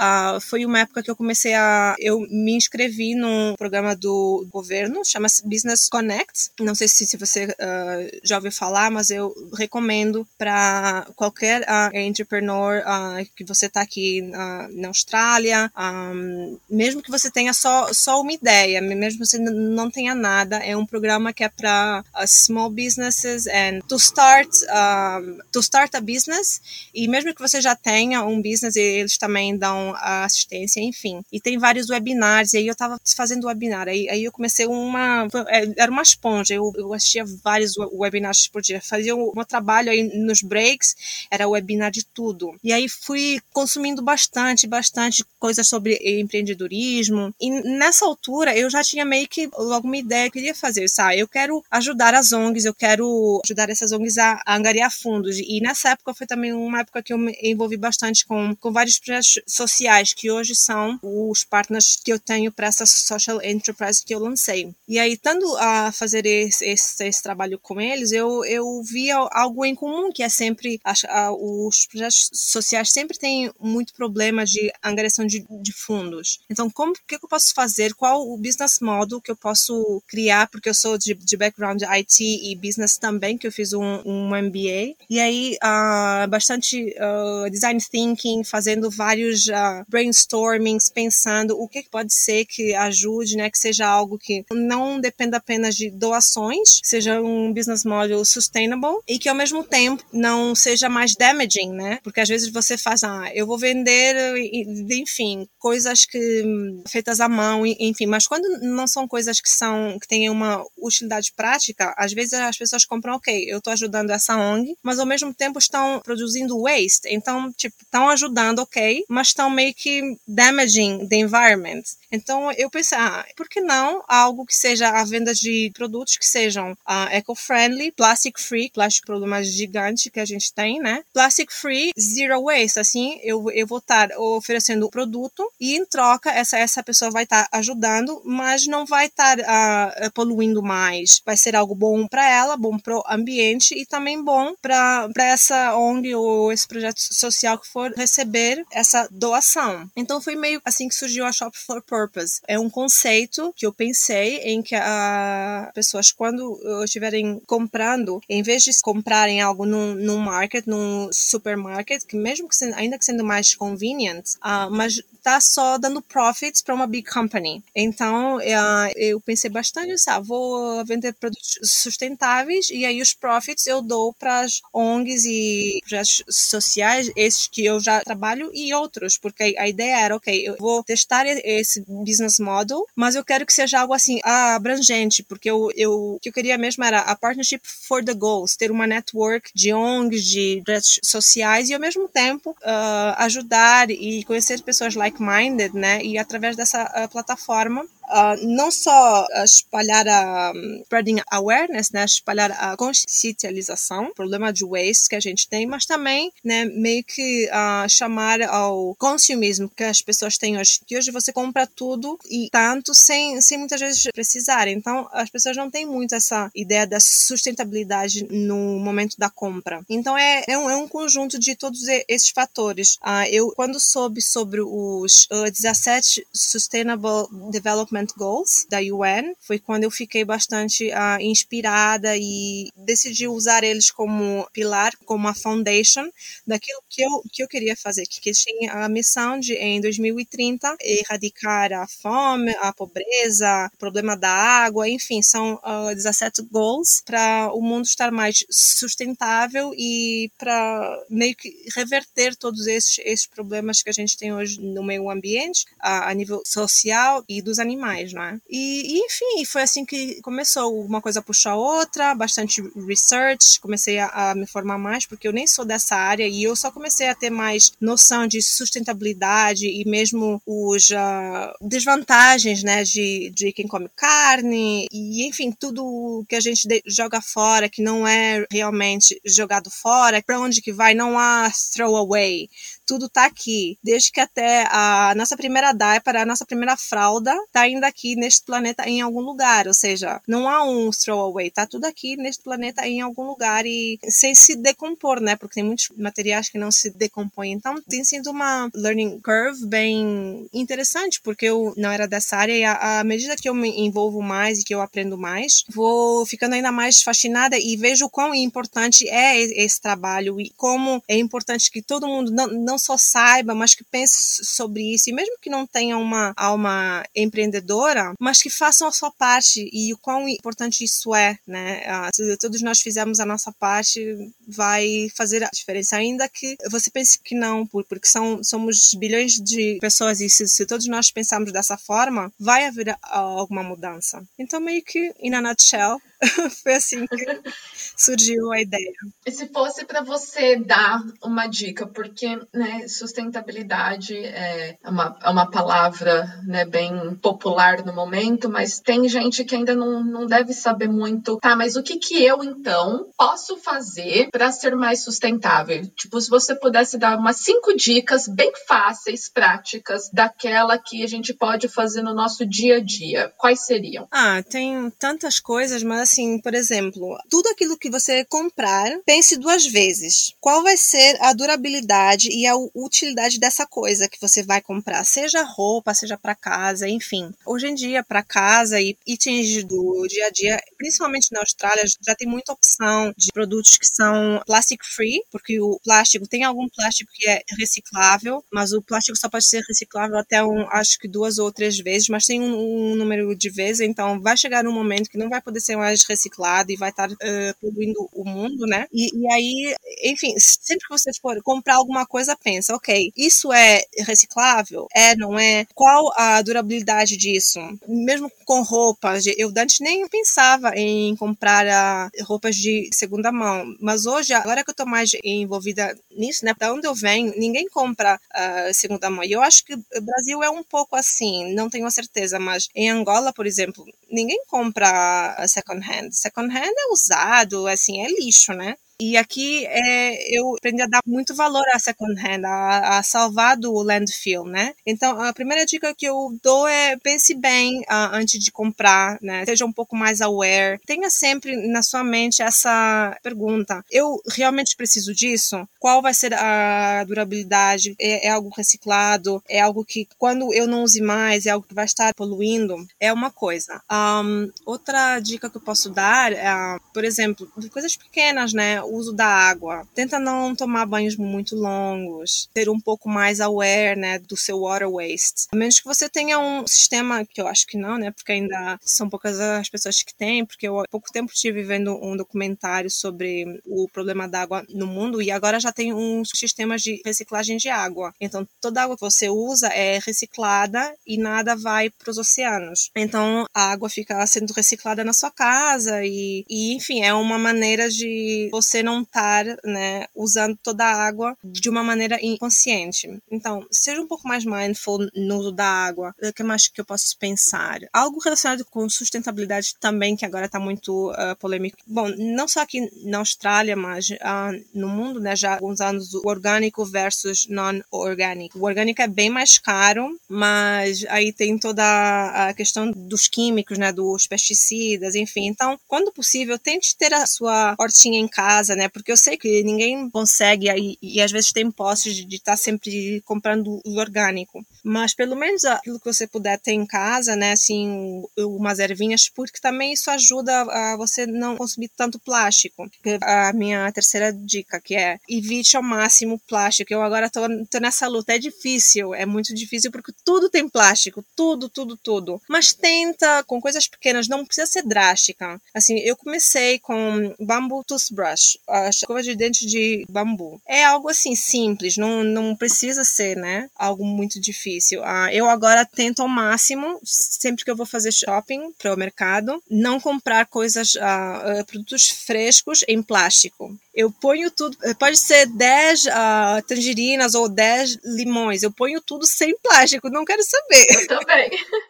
Uh, foi uma época que eu comecei a. Eu me inscrevi num programa do governo, chama-se Business Connect. Não sei se, se você uh, já ouviu falar, mas eu recomendo para qualquer uh, entrepreneur que você está aqui na Austrália, um, mesmo que você tenha só, só uma ideia, mesmo que você não tenha nada, é um programa que é para small businesses and to start, to start a business. E mesmo que você já tenha um business, eles também dão a assistência, enfim. E tem vários webinars, e aí eu tava fazendo webinar, aí, aí eu comecei uma. É, era uma esponja, eu, eu assistia vários webinars por dia. Fazia o meu trabalho aí nos breaks, era webinar de tudo. E aí fui consumindo bastante, bastante coisas sobre empreendedorismo. E nessa altura eu já tinha meio que logo uma ideia que eu queria fazer, sabe? Eu quero ajudar as ONGs, eu quero ajudar essas ONGs a, a angariar fundos. E nessa época foi também uma época que eu me envolvi bastante com, com vários projetos sociais sociais, que hoje são os partners que eu tenho para essa social enterprise que eu lancei. E aí, estando a fazer esse, esse, esse, trabalho com eles, eu, eu via algo em comum, que é sempre, a, os projetos sociais sempre têm muito problema de angariação de, de fundos. Então, como que eu posso fazer? Qual o business model que eu posso criar? Porque eu sou de, de background IT e business também, que eu fiz um, um MBA. E aí, uh, bastante uh, design thinking, fazendo vários uh, brainstormings, pensando o que pode ser que ajude, né, que seja algo que não dependa apenas de doações, seja um business model sustainable e que ao mesmo tempo não seja mais damaging, né? Porque às vezes você faz, ah, eu vou vender, enfim, coisas que feitas à mão, enfim, mas quando não são coisas que são que tenham uma utilidade prática, às vezes as pessoas compram, ok, eu estou ajudando essa ONG, mas ao mesmo tempo estão produzindo waste, então tipo estão ajudando, ok, mas estão são meio que damaging the environment. Então eu pensei, ah, por que não algo que seja a venda de produtos que sejam uh, eco-friendly, plastic free, plástico problema gigante que a gente tem, né? Plastic free, zero waste, assim, eu, eu vou estar oferecendo o produto e em troca essa essa pessoa vai estar ajudando, mas não vai estar uh, poluindo mais. Vai ser algo bom para ela, bom para o ambiente e também bom para essa ONG ou esse projeto social que for receber essa doação. Então foi meio assim que surgiu a Shop for Purpose. É um conceito que eu pensei em que as pessoas quando estiverem comprando, em vez de comprarem algo num, num market, num supermarket, que mesmo que sendo, ainda que sendo mais convenient, uh, mas tá só dando profits para uma big company. Então, uh, eu pensei bastante, ah, vou vender produtos sustentáveis e aí os profits eu dou para as ONGs e projetos sociais, esses que eu já trabalho e outros, porque a ideia era, ok, eu vou testar esse business model, mas eu quero que seja algo assim abrangente, porque eu, eu, o que eu queria mesmo era a partnership for the goals, ter uma network de ONGs, de projetos sociais e ao mesmo tempo uh, ajudar e conhecer pessoas like like-minded, né? E através dessa uh, plataforma uh, não só espalhar a um, spreading awareness, né, espalhar a consciencialização, problema de waste que a gente tem, mas também, né, meio que uh, chamar ao consumismo que as pessoas têm hoje, que hoje você compra tudo e tanto sem, sem muitas vezes precisar. Então, as pessoas não têm muito essa ideia da sustentabilidade no momento da compra. Então, é, é, um, é um conjunto de todos esses fatores. Uh, eu, quando soube sobre os uh, 17 Sustainable Development Goals da UN. Foi quando eu fiquei bastante uh, inspirada e decidi usar eles como pilar, como uma foundation daquilo que eu, que eu queria fazer, que, que tinha a missão de, em 2030, erradicar a fome, a pobreza, o problema da água, enfim, são uh, ah, 17 goals para o mundo estar mais sustentável e para meio que reverter todos esses, esses problemas que a gente tem hoje no meio ambiente, a, a nível social e dos animais mais, né? E, e, enfim, foi assim que começou. Uma coisa puxou a outra, bastante research, comecei a, a, me formar mais, porque eu nem sou dessa área e eu só comecei a ter mais noção de sustentabilidade e mesmo os uh, desvantagens, né, de, de quem come carne e, enfim, tudo que a gente joga fora, que não é realmente jogado fora, para onde que vai, não há throwaway tudo tá aqui. Desde que até a nossa primeira diaper, a nossa primeira fralda, tá ainda aqui neste planeta em algum lugar. Ou seja, não há um throwaway, tá tudo aqui neste planeta em algum lugar e sem se decompor, né? Porque tem muitos materiais que não se decompõem. Então tem sido uma learning curve bem interessante, porque eu não era dessa área e à medida que eu me envolvo mais e que eu aprendo mais, vou ficando ainda mais fascinada e vejo quão importante é esse trabalho e como é importante que todo mundo não, não não só saiba, mas que pense sobre isso, e mesmo que não tenha uma alma empreendedora, mas que façam a sua parte e o quão importante isso é, né? Ah, se todos nós fizermos a nossa parte, vai fazer a diferença, ainda que você pense que não, porque são, somos bilhões de pessoas e se, se todos nós pensarmos dessa forma, vai haver alguma mudança. Então, meio que, in a nutshell, foi assim que surgiu a ideia. E se fosse para você dar uma dica, porque né, sustentabilidade é uma, é uma palavra né, bem popular no momento, mas tem gente que ainda não, não deve saber muito, tá, mas o que, que eu então posso fazer para ser mais sustentável? Tipo, se você pudesse dar umas cinco dicas bem fáceis, práticas, daquela que a gente pode fazer no nosso dia a dia, quais seriam? Ah, tem tantas coisas, mas assim, por exemplo, tudo aquilo que você comprar, pense duas vezes. Qual vai ser a durabilidade e a utilidade dessa coisa que você vai comprar? Seja roupa, seja para casa, enfim. Hoje em dia, para casa e itens do dia a dia, principalmente na Austrália, já tem muita opção de produtos que são plastic free, porque o plástico tem algum plástico que é reciclável, mas o plástico só pode ser reciclável até um, acho que duas ou três vezes, mas tem um, um número de vezes, então vai chegar um momento que não vai poder ser mais mais reciclado e vai estar uh, poluindo o mundo, né? E, e aí, enfim, sempre que você for comprar alguma coisa, pensa, ok, isso é reciclável? É, não é? Qual a durabilidade disso? Mesmo com roupas, eu antes nem pensava em comprar uh, roupas de segunda mão, mas hoje, agora que eu tô mais envolvida nisso, né, da onde eu venho, ninguém compra uh, segunda mão. E eu acho que o Brasil é um pouco assim, não tenho certeza, mas em Angola, por exemplo, ninguém compra second hand. Second hand é usado, assim, é lixo, né? E aqui é, eu aprendi a dar muito valor à second hand, a, a, salvar do landfill, né? Então, a primeira dica que eu dou é pense bem uh, antes de comprar, né? Seja um pouco mais aware. Tenha sempre na sua mente essa pergunta: eu realmente preciso disso? Qual vai ser a durabilidade? É, é algo reciclado? É algo que quando eu não use mais, é algo que vai estar poluindo? É uma coisa. Um, outra dica que eu posso dar é, por exemplo, coisas pequenas, né? Uso da água. Tenta não tomar banhos muito longos, ter um pouco mais aware, né, do seu water waste. A menos que você tenha um sistema, que eu acho que não, né, porque ainda são poucas as pessoas que têm, porque eu há pouco tempo estive vendo um documentário sobre o problema da água no mundo e agora já tem um sistema de reciclagem de água. Então, toda água que você usa é reciclada e nada vai para os oceanos. Então, a água fica sendo reciclada na sua casa e, e enfim, é uma maneira de você você não estar né, usando toda a água de uma maneira inconsciente. Então, seja um pouco mais mindful no uso da água. O que mais que eu posso pensar? Algo relacionado com sustentabilidade também, que agora está muito uh, polêmico. Bom, não só aqui na Austrália, mas uh, no mundo, né, já há alguns anos, o orgânico versus non-orgânico. O orgânico é bem mais caro, mas aí tem toda a questão dos químicos, né, dos pesticidas, enfim. Então, quando possível, tente ter a sua hortinha em casa, casa, né? Porque eu sei que ninguém consegue e, e às vezes tem posse de estar tá sempre comprando o orgânico. Mas pelo menos aquilo que você puder ter em casa, né? Assim, umas ervinhas, porque também isso ajuda a você não consumir tanto plástico. A minha terceira dica, que é evite ao máximo plástico. Eu agora tô, tô nessa luta. É difícil, é muito difícil porque tudo tem plástico, tudo, tudo, tudo. Mas tenta com coisas pequenas, não precisa ser drástica. Assim, eu comecei com bamboo toothbrush a escova de dente de bambu. É algo assim simples, não, não precisa ser, né? Algo muito difícil. Ah, eu agora tento ao máximo, sempre que eu vou fazer shopping para o mercado, não comprar coisas, ah, ah produtos frescos em plástico. Eu ponho tudo, pode ser 10 uh, ah, tangerinas ou 10 limões, eu ponho tudo sem plástico, não quero saber. Eu também.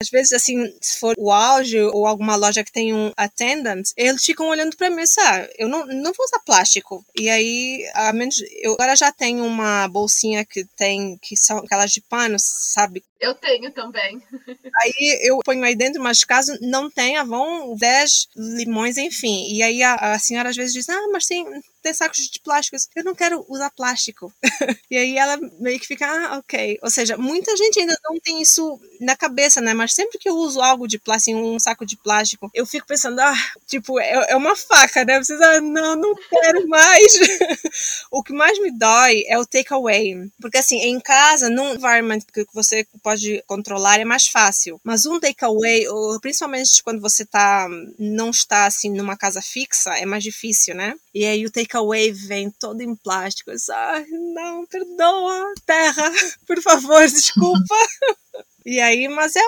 Às vezes, assim, se for o auge ou alguma loja que tem um attendant, eles ficam olhando para mim, sabe? Eu não, não vou usar plástico. E aí, a menos, eu agora já tenho uma bolsinha que tem, que são aquelas de pano, sabe? Eu tenho também. Aí eu ponho aí dentro, mas caso não tenha, vão 10 limões, enfim. E aí a, a senhora às vezes diz: Ah, mas tem, tem sacos de plástico. Eu não quero usar plástico. e aí ela meio que fica: Ah, ok. Ou seja, muita gente ainda não tem isso na cabeça, né? Mas sempre que eu uso algo de plástico, um saco de plástico, eu fico pensando: Ah, tipo, é, é uma faca, né? Vocês, ah, não, não quero mais. o que mais me dói é o takeaway. Porque assim, em casa, num environment que você pode controlar é mais fácil. Mas um takeaway, principalmente quando você tá, não está assim numa casa fixa, é mais difícil, né? E aí o takeaway vem todo em plástico. Ah, não, perdoa, terra, por favor, desculpa. E aí, mas é,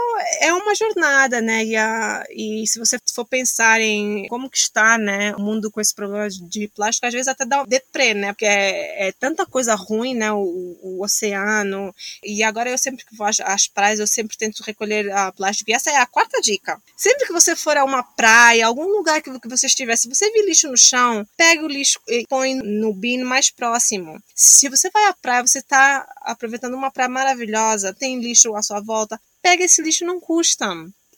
é uma jornada, né? E, a, e se você for pensar em como que está, né, o mundo com esse problema de plástico, às vezes até dá um deprê, né? Porque é, é tanta coisa ruim, né? O, o, oceano. E agora eu sempre que vou às, às praias, eu sempre tento recolher a plástico. E essa é a quarta dica. Sempre que você for a uma praia, algum lugar que, que você estiver, se você vir lixo no chão, pega o lixo e põe no bin mais próximo. Se você vai à praia, você está aproveitando uma praia maravilhosa, tem lixo à sua volta, pega esse lixo, não custa.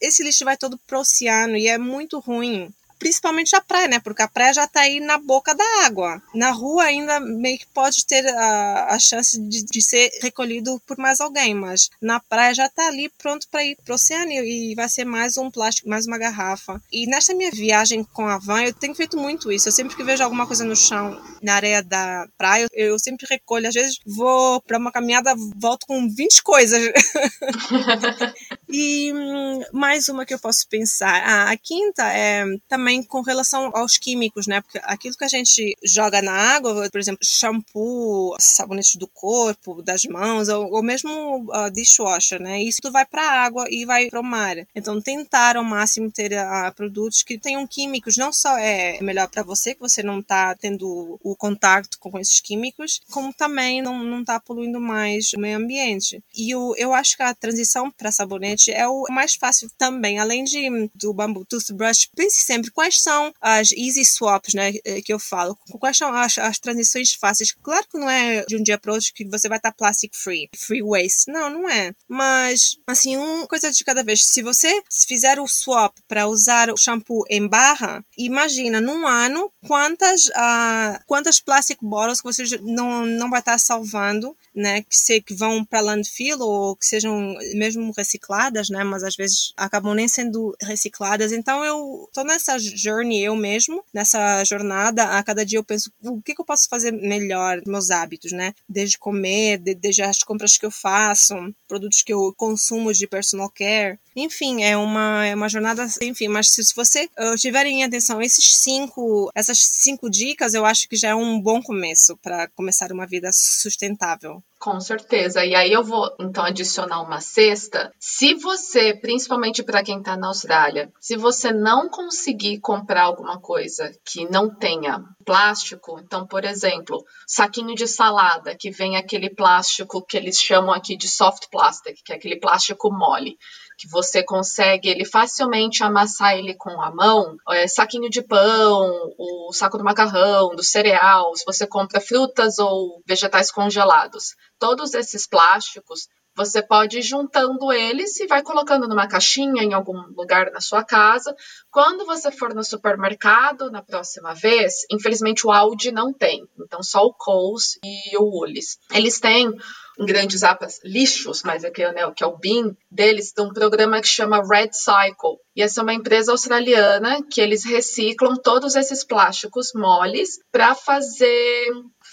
Esse lixo vai todo pro oceano e é muito ruim principalmente a praia, né? Porque a praia já está aí na boca da água. Na rua ainda meio que pode ter a, a chance de, de, ser recolhido por mais alguém, mas na praia já está ali pronto para ir pro oceano e vai ser mais um plástico, mais uma garrafa. E nessa minha viagem com a van, eu tenho feito muito isso. Eu sempre que vejo alguma coisa no chão, na areia da praia, eu sempre recolho. Às vezes vou para uma caminhada, volto com 20 coisas. E hum, mais uma que eu posso pensar. Ah, a quinta é também com relação aos químicos, né? Porque aquilo que a gente joga na água, por exemplo, shampoo, sabonete do corpo, das mãos, ou, ou mesmo uh, dishwasher, né? Isso tudo vai para a água e vai para o mar. Então, tentar ao máximo ter uh, produtos que tenham químicos, não só é melhor para você, que você não está tendo o contato com esses químicos, como também não, não tá poluindo mais o meio ambiente. E eu, eu acho que a transição para sabonete é o mais fácil também, além de do bamboo toothbrush, pense sempre quais são as easy swaps, né, eh, que eu falo, quais são as, as transições fáceis. Claro que não é de um dia para outro que você vai estar tá plastic free, free waste, não, não é. Mas assim, uma coisa de cada vez. Se você fizer o swap para usar o shampoo em barra, imagina num ano quantas uh, quantas plastic bottles que você não não vai estar tá salvando né, que, se, que vão para landfill ou que sejam mesmo recicladas, né, mas às vezes acabam nem sendo recicladas. Então eu estou nessa journey eu mesmo, nessa jornada, a cada dia eu penso o que, que eu posso fazer melhor meus hábitos, né, desde comer, de, desde as compras que eu faço, produtos que eu consumo de personal care. Enfim, é uma, é uma jornada, enfim, mas se você uh, tiver em atenção esses cinco, essas cinco dicas, eu acho que já é um bom começo para começar uma vida sustentável. Com certeza. E aí eu vou então adicionar uma sexta. Se você, principalmente para quem está na Austrália, se você não conseguir comprar alguma coisa que não tenha plástico, então, por exemplo, saquinho de salada, que vem aquele plástico que eles chamam aqui de soft plastic, que é aquele plástico mole que você consegue ele facilmente amassar ele com a mão, é, saquinho de pão, o saco do macarrão, do cereal, se você compra frutas ou vegetais congelados. Todos esses plásticos você pode ir juntando eles e vai colocando numa caixinha em algum lugar na sua casa. Quando você for no supermercado na próxima vez, infelizmente o Audi não tem, então só o Coles e o Woolies. Eles têm grandes apas lixos, mas aqui é, né, que é o BIM deles, tem um programa que chama Red Cycle. E essa é uma empresa australiana que eles reciclam todos esses plásticos moles para fazer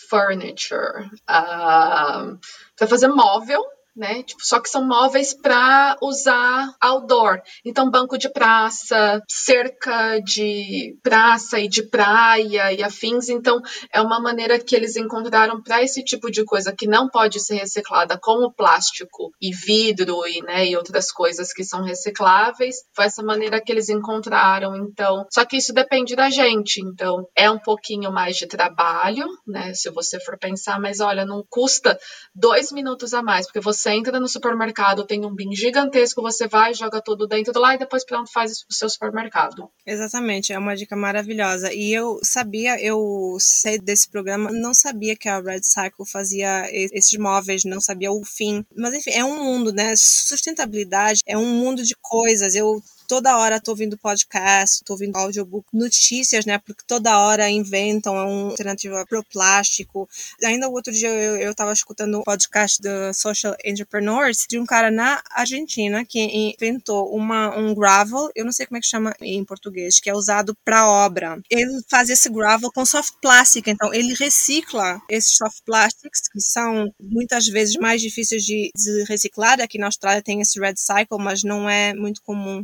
furniture, uh, ah, para fazer móvel né? Tipo, só que são móveis para usar outdoor. Então, banco de praça, cerca de praça e de praia e afins. Então, é uma maneira que eles encontraram para esse tipo de coisa que não pode ser reciclada, como plástico e vidro e, né, e outras coisas que são recicláveis. Foi essa maneira que eles encontraram. Então, só que isso depende da gente. Então, é um pouquinho mais de trabalho, né? Se você for pensar, mas olha, não custa dois minutos a mais, porque você você entra no supermercado, tem um bin gigantesco, você vai, joga tudo dentro lá e depois pronto faz o seu supermercado. Exatamente, é uma dica maravilhosa. E eu sabia, eu sei desse programa, não sabia que a Red Cycle fazia esses móveis, não sabia o fim. Mas enfim, é um mundo, né? Sustentabilidade é um mundo de coisas. Eu toda hora tô ouvindo podcast, tô ouvindo audiobook, notícias, né? Porque toda hora inventam uma alternativa pro plástico. Ainda o outro dia eu, eu tava escutando um podcast do Social Entrepreneurs de um cara na Argentina que inventou uma, um gravel, eu não sei como é que chama em português, que é usado para obra. Ele faz esse gravel com soft plastic, então ele recicla esses soft plastics que são muitas vezes mais difíceis de, de reciclar. Aqui na Austrália tem esse red cycle, mas não é muito comum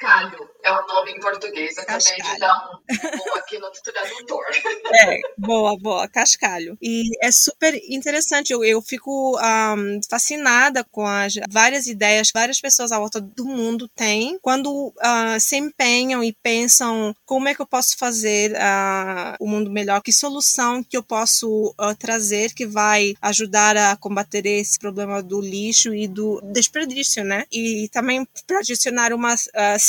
cascalho é o nome em português. Eu acabei de dar um Google aqui no tradutor. É, boa, boa, cascalho. E é super interessante, eu, eu fico um, fascinada com as várias ideias que várias pessoas à volta do mundo têm quando uh, se empenham e pensam como é que eu posso fazer uh, o mundo melhor, que solução que eu posso uh, trazer que vai ajudar a combater esse problema do lixo e do desperdício, né? E também para adicionar uma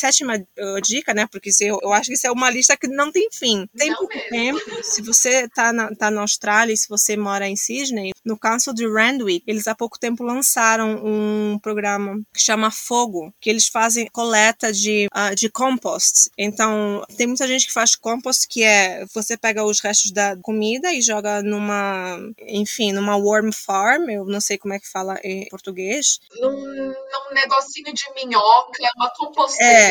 sétima uh, dica, né? Porque eu, eu acho que isso é uma lista que não tem fim. Tem pouco tempo. Se você tá na, tá na Austrália e se você mora em Sydney, no Council de Randwick, eles há pouco tempo lançaram um programa que chama Fogo, que eles fazem coleta de, uh, de compost. Então, tem muita gente que faz compost, que é você pega os restos da comida e joga numa, enfim, numa worm farm, eu não sei como é que fala em português. Num, num um negocinho de minhoca, uma composteira. É,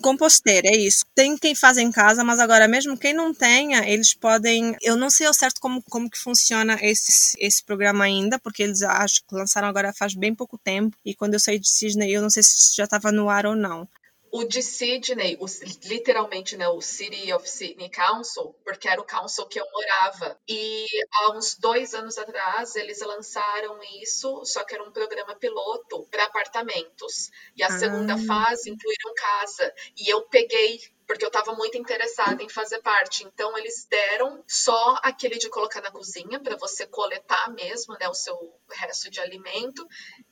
composteira, é isso. Tem quem faz em casa, mas agora mesmo quem não tenha, eles podem. Eu não sei ao certo como, como que funciona esse, esse programa ainda, porque eles acho que lançaram agora faz bem pouco tempo. E quando eu saí de Sydney, eu não sei se já estava no ar ou não o de Sydney, o, literalmente, né, o City of Sydney Council, porque era o council que eu morava. E há uns dois anos atrás, eles lançaram isso, só que era um programa piloto para apartamentos. E a ah. segunda fase incluíram casa. E eu peguei porque eu estava muito interessada em fazer parte. Então eles deram só aquele de colocar na cozinha para você coletar mesmo, né, o seu resto de alimento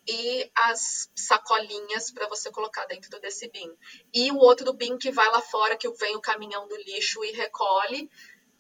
e as sacolinhas para você colocar dentro desse bin. E o outro bin que vai lá fora que vem o caminhão do lixo e recolhe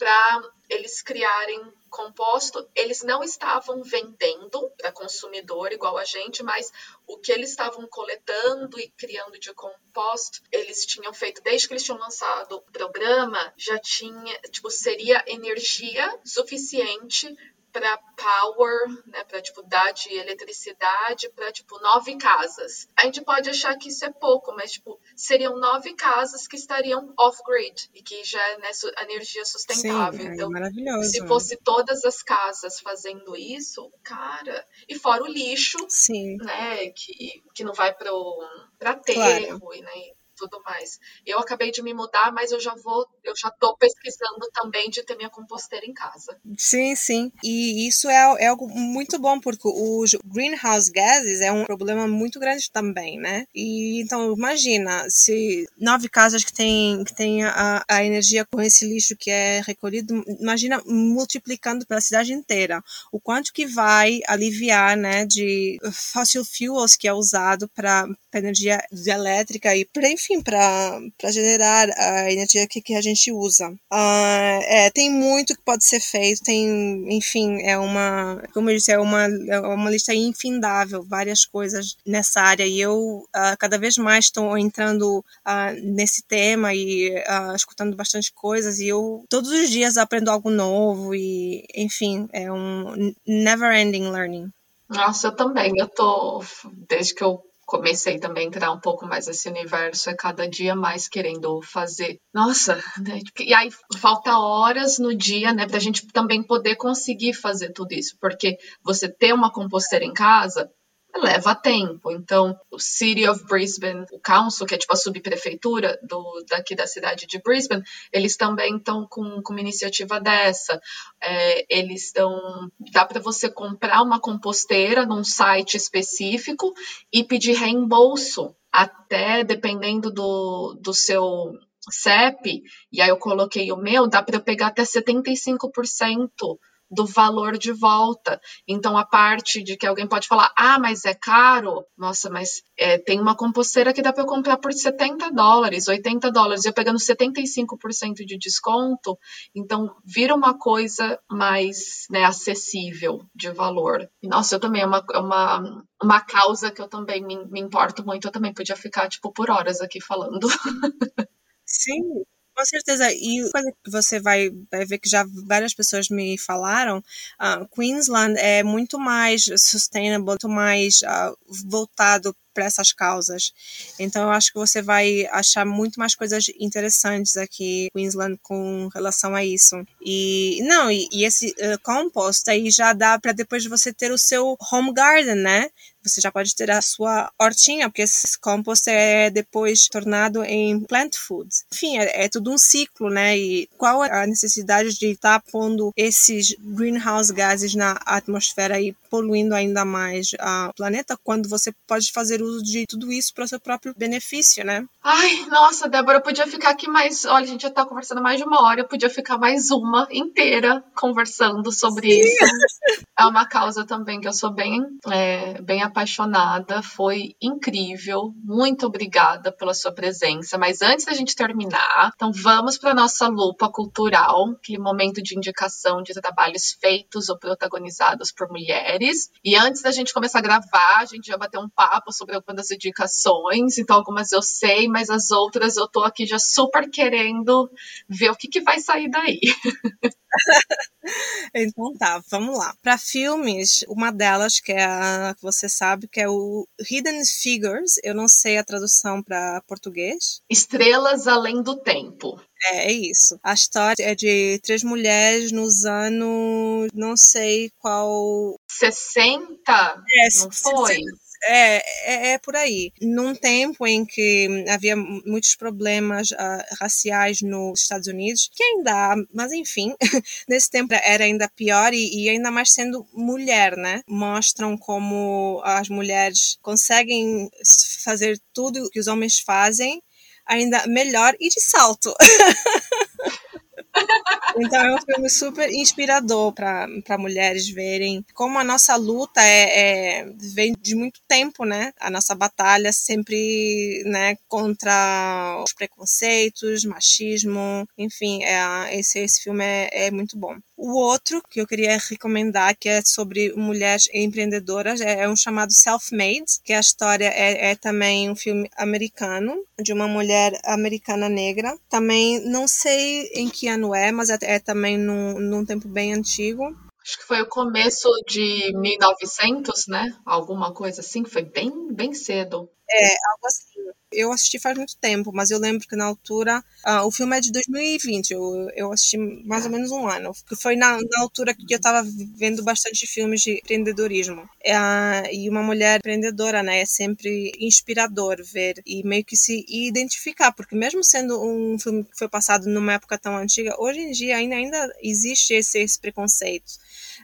para eles criarem composto. Eles não estavam vendendo para consumidor igual a gente, mas o que eles estavam coletando e criando de composto, eles tinham feito desde que eles tinham lançado o programa, já tinha, tipo, seria energia suficiente para power, né, para tipo dar de eletricidade para tipo nove casas. A gente pode achar que isso é pouco, mas tipo seriam nove casas que estariam off grid e que já é né, energia sustentável. Sim, é então, maravilhoso. se fosse todas as casas fazendo isso, cara, e fora o lixo, Sim. né, que, que não vai para o aterro claro. e né, tudo mais. Eu acabei de me mudar, mas eu já vou, eu já estou pesquisando também de ter minha composteira em casa. Sim, sim. E isso é, é algo muito bom, porque os greenhouse gases é um problema muito grande também, né? E então, imagina, se nove casas que tem, que tem a, a energia com esse lixo que é recolhido, imagina multiplicando pela cidade inteira. O quanto que vai aliviar, né, de fossil fuels que é usado para energia elétrica e, enfim, enfim, para generar a energia que, que a gente usa. Uh, é, tem muito que pode ser feito, tem, enfim, é uma, como eu disse, é uma, é uma lista infindável, várias coisas nessa área, e eu uh, cada vez mais estou entrando uh, nesse tema e escutando bastante coisas, e eu todos os dias aprendo algo novo, e, enfim, é um never ending learning. Nossa, eu também. Eu tô, desde que eu comecei também a entrar um pouco mais nesse universo, é cada dia mais querendo fazer. Nossa, né? e aí falta horas no dia, né, pra gente também poder conseguir fazer tudo isso, porque você ter uma composteira em casa leva tempo. Então, o City of Brisbane, o Council, que é tipo a subprefeitura do, daqui da cidade de Brisbane, eles também estão com, com uma iniciativa dessa. É, eles estão. Dá para você comprar uma composteira num site específico e pedir reembolso, até dependendo do, do seu CEP, e aí eu coloquei o meu, dá para eu pegar até 75% do valor de volta. Então, a parte de que alguém pode falar, ah, mas é caro, nossa, mas é, tem uma composteira que dá para eu comprar por 70 dólares, 80 dólares, eu pegando 75% de desconto, então vira uma coisa mais né, acessível de valor. Nossa, eu também, é uma, é uma, uma causa que eu também me, me importo muito, eu também podia ficar, tipo, por horas aqui falando. Sim, com certeza. E coisa que você vai, vai ver que já várias pessoas me falaram, uh, Queensland é muito mais sustainable, muito mais uh, voltado para essas causas. Então eu acho que você vai achar muito mais coisas interessantes aqui em Queensland com relação a isso. E não, e, e esse uh, compost aí já dá para depois você ter o seu home garden, né? Você já pode ter a sua hortinha, porque esse compost é depois tornado em plant food. Enfim, é, é tudo um ciclo, né? E qual é a necessidade de estar tá pondo esses greenhouse gases na atmosfera e poluindo ainda mais o planeta quando você pode fazer uso de tudo isso para seu próprio benefício, né? Ai, nossa, Débora, eu podia ficar aqui mais. Olha, a gente já está conversando mais de uma hora, eu podia ficar mais uma inteira conversando sobre Sim. isso. É uma causa também que eu sou bem, é, bem apaixonada, foi incrível. Muito obrigada pela sua presença. Mas antes da gente terminar, então vamos para nossa lupa cultural, aquele momento de indicação de trabalhos feitos ou protagonizados por mulheres. E antes da gente começar a gravar, a gente já bateu um papo sobre algumas indicações, então algumas eu sei, mas as outras eu tô aqui já super querendo ver o que, que vai sair daí. então tá, vamos lá. Para filmes, uma delas que é a que você sabe que é o Hidden Figures, eu não sei a tradução para português. Estrelas além do tempo. É, é isso. A história é de três mulheres nos anos. não sei qual. 60? É, não foi? É, é, é, por aí. Num tempo em que havia muitos problemas uh, raciais nos Estados Unidos, que ainda há, mas enfim, nesse tempo era ainda pior e, e, ainda mais sendo mulher, né? Mostram como as mulheres conseguem fazer tudo que os homens fazem ainda melhor e de salto. Então é um filme super inspirador para mulheres verem como a nossa luta é, é, vem de muito tempo, né? A nossa batalha sempre, né, contra os preconceitos, machismo, enfim, é, esse, esse filme é, é muito bom. O outro que eu queria recomendar, que é sobre mulheres empreendedoras, é, é um chamado Self-Made, que a história é, é, também um filme americano, de uma mulher americana negra. Também não sei em que ano é, mas é, é também num, num tempo bem antigo. Acho que foi o começo de 1900, né? Alguma coisa assim, foi bem, bem cedo. É, algo assim. Eu assisti faz muito tempo, mas eu lembro que na altura. Uh, o filme é de 2020, eu, eu assisti mais ou menos um ano. Que foi na, na altura que eu estava vendo bastante filmes de empreendedorismo. Uh, e uma mulher empreendedora, né? É sempre inspirador ver e meio que se identificar, porque mesmo sendo um filme que foi passado numa época tão antiga, hoje em dia ainda, ainda existe esse, esse preconceito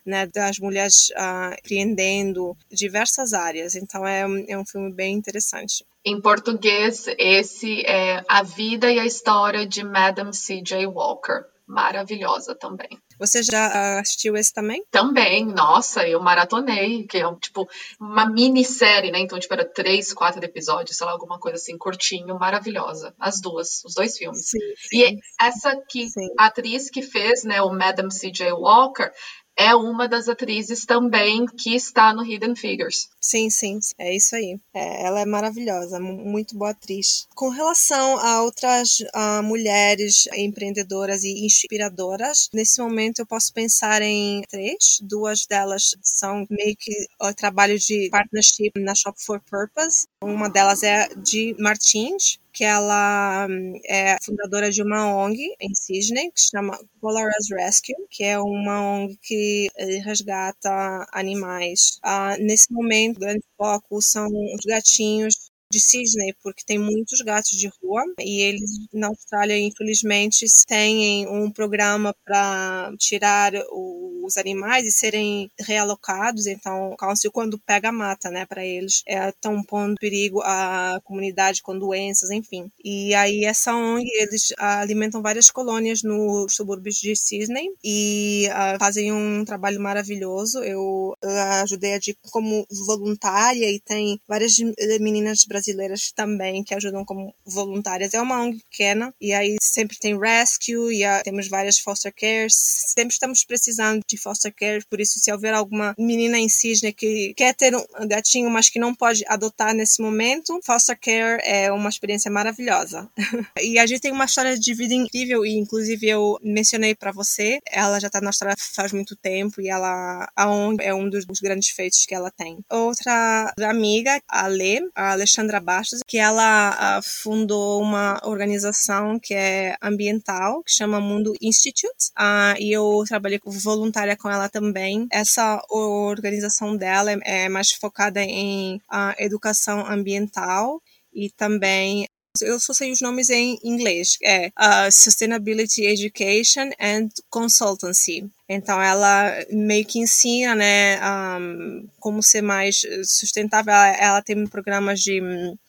né, das mulheres uh, empreendendo diversas áreas. Então é, é um filme bem interessante. Em português, esse é A Vida e a História de Madame C.J. Walker. Maravilhosa também. Você já assistiu esse também? Também, nossa, eu maratonei, que é tipo uma minissérie, né? Então, tipo, era três, quatro episódios, sei lá, alguma coisa assim, curtinho, maravilhosa. As duas, os dois filmes. Sim, sim. E essa que atriz que fez, né, o Madame C.J. Walker, é uma das atrizes também que está no Hidden Figures. Sim, sim, é isso aí. É, ela é maravilhosa, muito boa atriz. Com relação a outras uh, mulheres empreendedoras e inspiradoras, nesse momento eu posso pensar em três. Duas delas são meio que o trabalho de partnership na Shop for Purpose. Uma delas é de Martins, que ela hum, é fundadora de uma ONG em Sydney, que se chama Polaris Rescue, que é uma ONG que eh, resgata animais. Ah, nesse momento, o grande foco são os gatinhos de Sydney, porque tem muitos gatos de rua e eles na Austrália, infelizmente, têm um programa para tirar os animais e serem realocados. Então, o council, quando pega, mata, né, para eles. É, tão pondo perigo à comunidade com doenças, enfim. E aí, essa ONG, eles alimentam várias colônias nos subúrbios de Sydney e uh, fazem um trabalho maravilhoso. Eu uh, ajudei a de como voluntária e tem várias meninas brasileiras brasileiras também que ajudam como voluntárias. É uma ONG pequena e aí sempre tem rescue e a, temos várias foster cares. Sempre estamos precisando de foster care, por isso se houver alguma menina em Cisne que quer ter um gatinho, mas que não pode adotar nesse momento, foster care é uma experiência maravilhosa. e a gente tem uma história de vida incrível e inclusive eu mencionei para você, ela já está na Austrália faz muito tempo e ela a ONG é um dos, dos grandes feitos que ela tem. Outra amiga, a Lê, a Alexandra Sandra Bastos, que ela uh, fundou uma organização que é ambiental, que chama Mundo Institute, uh, e eu trabalhei voluntária com ela também. Essa organização dela é, é mais focada em uh, educação ambiental e também eu só sei os nomes em inglês, é uh, Sustainability Education and Consultancy. Então ela meio que ensina, né, um, como ser mais sustentável. Ela, ela tem programas de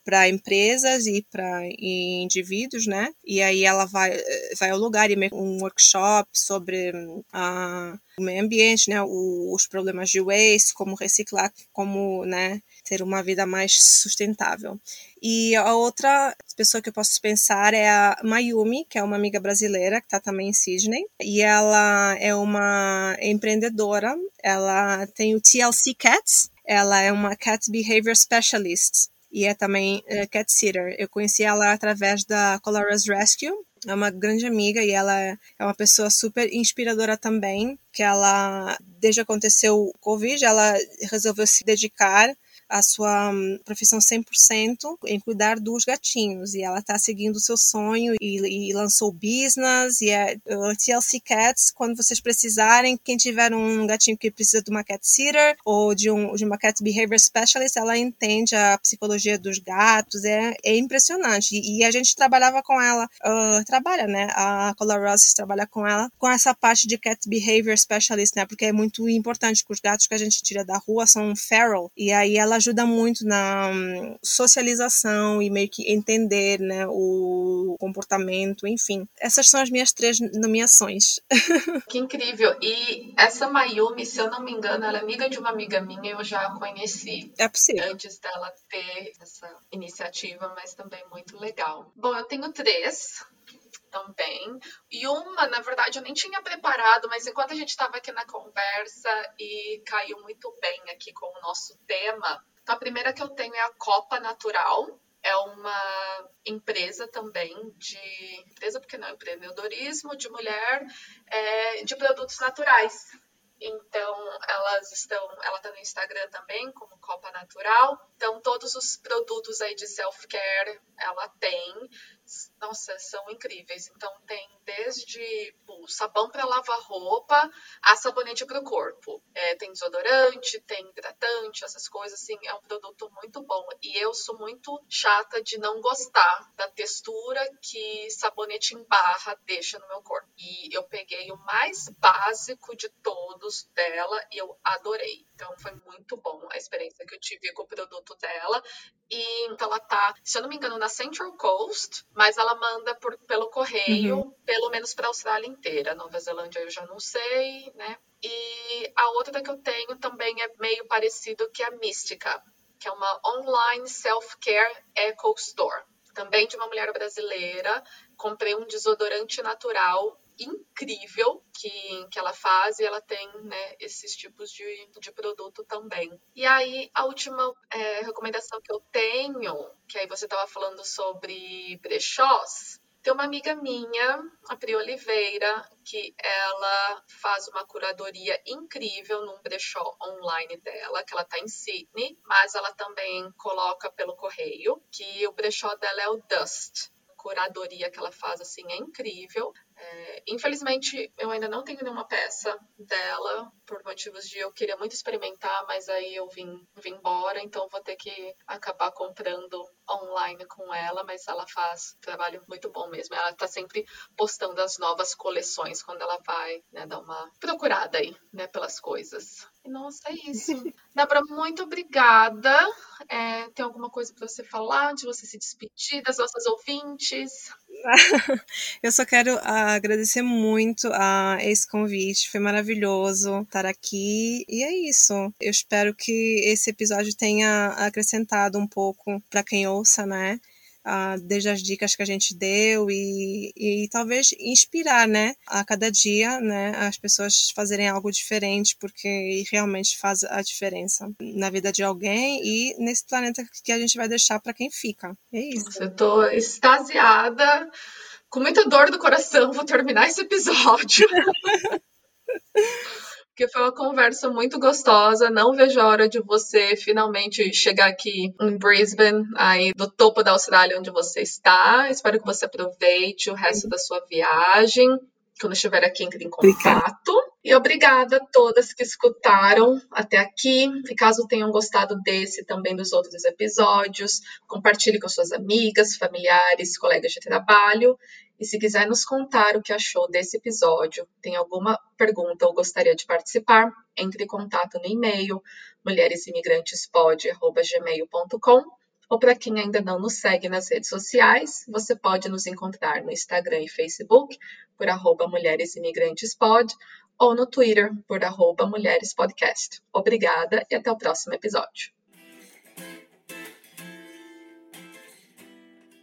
para empresas e para indivíduos, né? E aí ela vai vai ao lugar e meio um workshop sobre uh, o meio ambiente, né? O, os problemas de waste, como reciclar, como, né? Ter uma vida mais sustentável. E a outra pessoa que eu posso pensar é a Mayumi, que é uma amiga brasileira que está também em Sydney. E ela é uma empreendedora. Ela tem o TLC Cats. Ela é uma Cat Behavior Specialist. e é também uh, cat sitter. Eu conheci ela através da Colora's Rescue, é uma grande amiga e ela é uma pessoa super inspiradora também, que ela, desde que aconteceu o Covid, ela resolveu se dedicar a sua hum, profissão 100% em cuidar dos gatinhos. E ela está seguindo o seu sonho e, e lançou business. E é uh, TLC Cats quando vocês precisarem quem tiver um gatinho que precisa de uma cat sitter ou de, um, de uma cat behavior specialist ela entende a psicologia dos gatos. É, é impressionante. E, e a gente trabalhava com ela uh, trabalha né? A Color Roses trabalha com ela com essa parte de cat behavior specialist né? Porque é muito importante que os gatos que a gente tira da rua são feral. E aí ela ajuda muito na hum, socialização e meio que entender né, o comportamento, enfim. Essas são as minhas três nomeações. Que incrível! E essa Mayumi, se eu não me engano, ela é amiga de uma amiga minha, eu já a conheci. É possível. Antes dela ter essa iniciativa, mas também muito legal. Bom, eu tenho três também. E uma, na verdade, eu nem tinha preparado, mas enquanto a gente estava aqui na conversa e caiu muito bem aqui com o nosso tema. Então, a primeira que eu tenho é a Copa Natural. É uma empresa também de empresa porque não empreendedorismo de mulher é, de produtos naturais. Então, elas estão, ela está no Instagram também, como Copa Natural. Então, todos os produtos aí de self-care ela tem nossa, são incríveis. Então tem desde o sabão para lavar roupa a sabonete para o corpo. É, tem desodorante, tem hidratante, essas coisas assim. É um produto muito bom. E eu sou muito chata de não gostar da textura que sabonete em barra deixa no meu corpo. E eu peguei o mais básico de todos dela e eu adorei. Então foi muito bom a experiência que eu tive com o produto dela. E então ela tá, se eu não me engano, na Central Coast, mas ela manda por, pelo correio, uhum. pelo menos para a Austrália inteira. Nova Zelândia eu já não sei, né? E a outra que eu tenho também é meio parecido que a Mística, que é uma online self-care eco store. Também de uma mulher brasileira. Comprei um desodorante natural incrível que, que ela faz e ela tem né, esses tipos de, de produto também. E aí, a última é, recomendação que eu tenho, que aí você estava falando sobre brechós, tem uma amiga minha, a Pri Oliveira, que ela faz uma curadoria incrível num brechó online dela, que ela tá em Sydney, mas ela também coloca pelo correio, que o brechó dela é o Dust curadoria que ela faz assim é incrível. É, infelizmente, eu ainda não tenho nenhuma peça dela, por motivos de eu queria muito experimentar, mas aí eu vim, vim embora, então vou ter que acabar comprando online com ela, mas ela faz um trabalho muito bom mesmo. Ela tá sempre postando as novas coleções quando ela vai né, dar uma procurada aí, né, pelas coisas. E, nossa, é isso. Débora, muito obrigada. É, tem alguma coisa para você falar, de você se despedir das nossas ouvintes? Eu só quero agradecer muito a esse convite, foi maravilhoso estar aqui e é isso. Eu espero que esse episódio tenha acrescentado um pouco para quem ouça, né? Desde as dicas que a gente deu e, e talvez inspirar, né, a cada dia, né, as pessoas fazerem algo diferente, porque realmente faz a diferença na vida de alguém e nesse planeta que a gente vai deixar para quem fica. É isso. Eu tô extasiada, com muita dor do coração, vou terminar esse episódio. porque foi uma conversa muito gostosa. Não vejo a hora de você finalmente chegar aqui em Brisbane, aí do topo da Austrália onde você está. Espero que você aproveite o resto da sua viagem. Quando estiver aqui, entre em contato. E obrigada a todas que escutaram até aqui. E caso tenham gostado desse e também dos outros episódios, compartilhe com suas amigas, familiares, colegas de trabalho. E se quiser nos contar o que achou desse episódio, tem alguma pergunta ou gostaria de participar, entre em contato no e-mail mulheresimigrantespod.gmail.com ou para quem ainda não nos segue nas redes sociais, você pode nos encontrar no Instagram e Facebook por arroba mulheresimigrantespod ou no Twitter por arroba mulherespodcast. Obrigada e até o próximo episódio.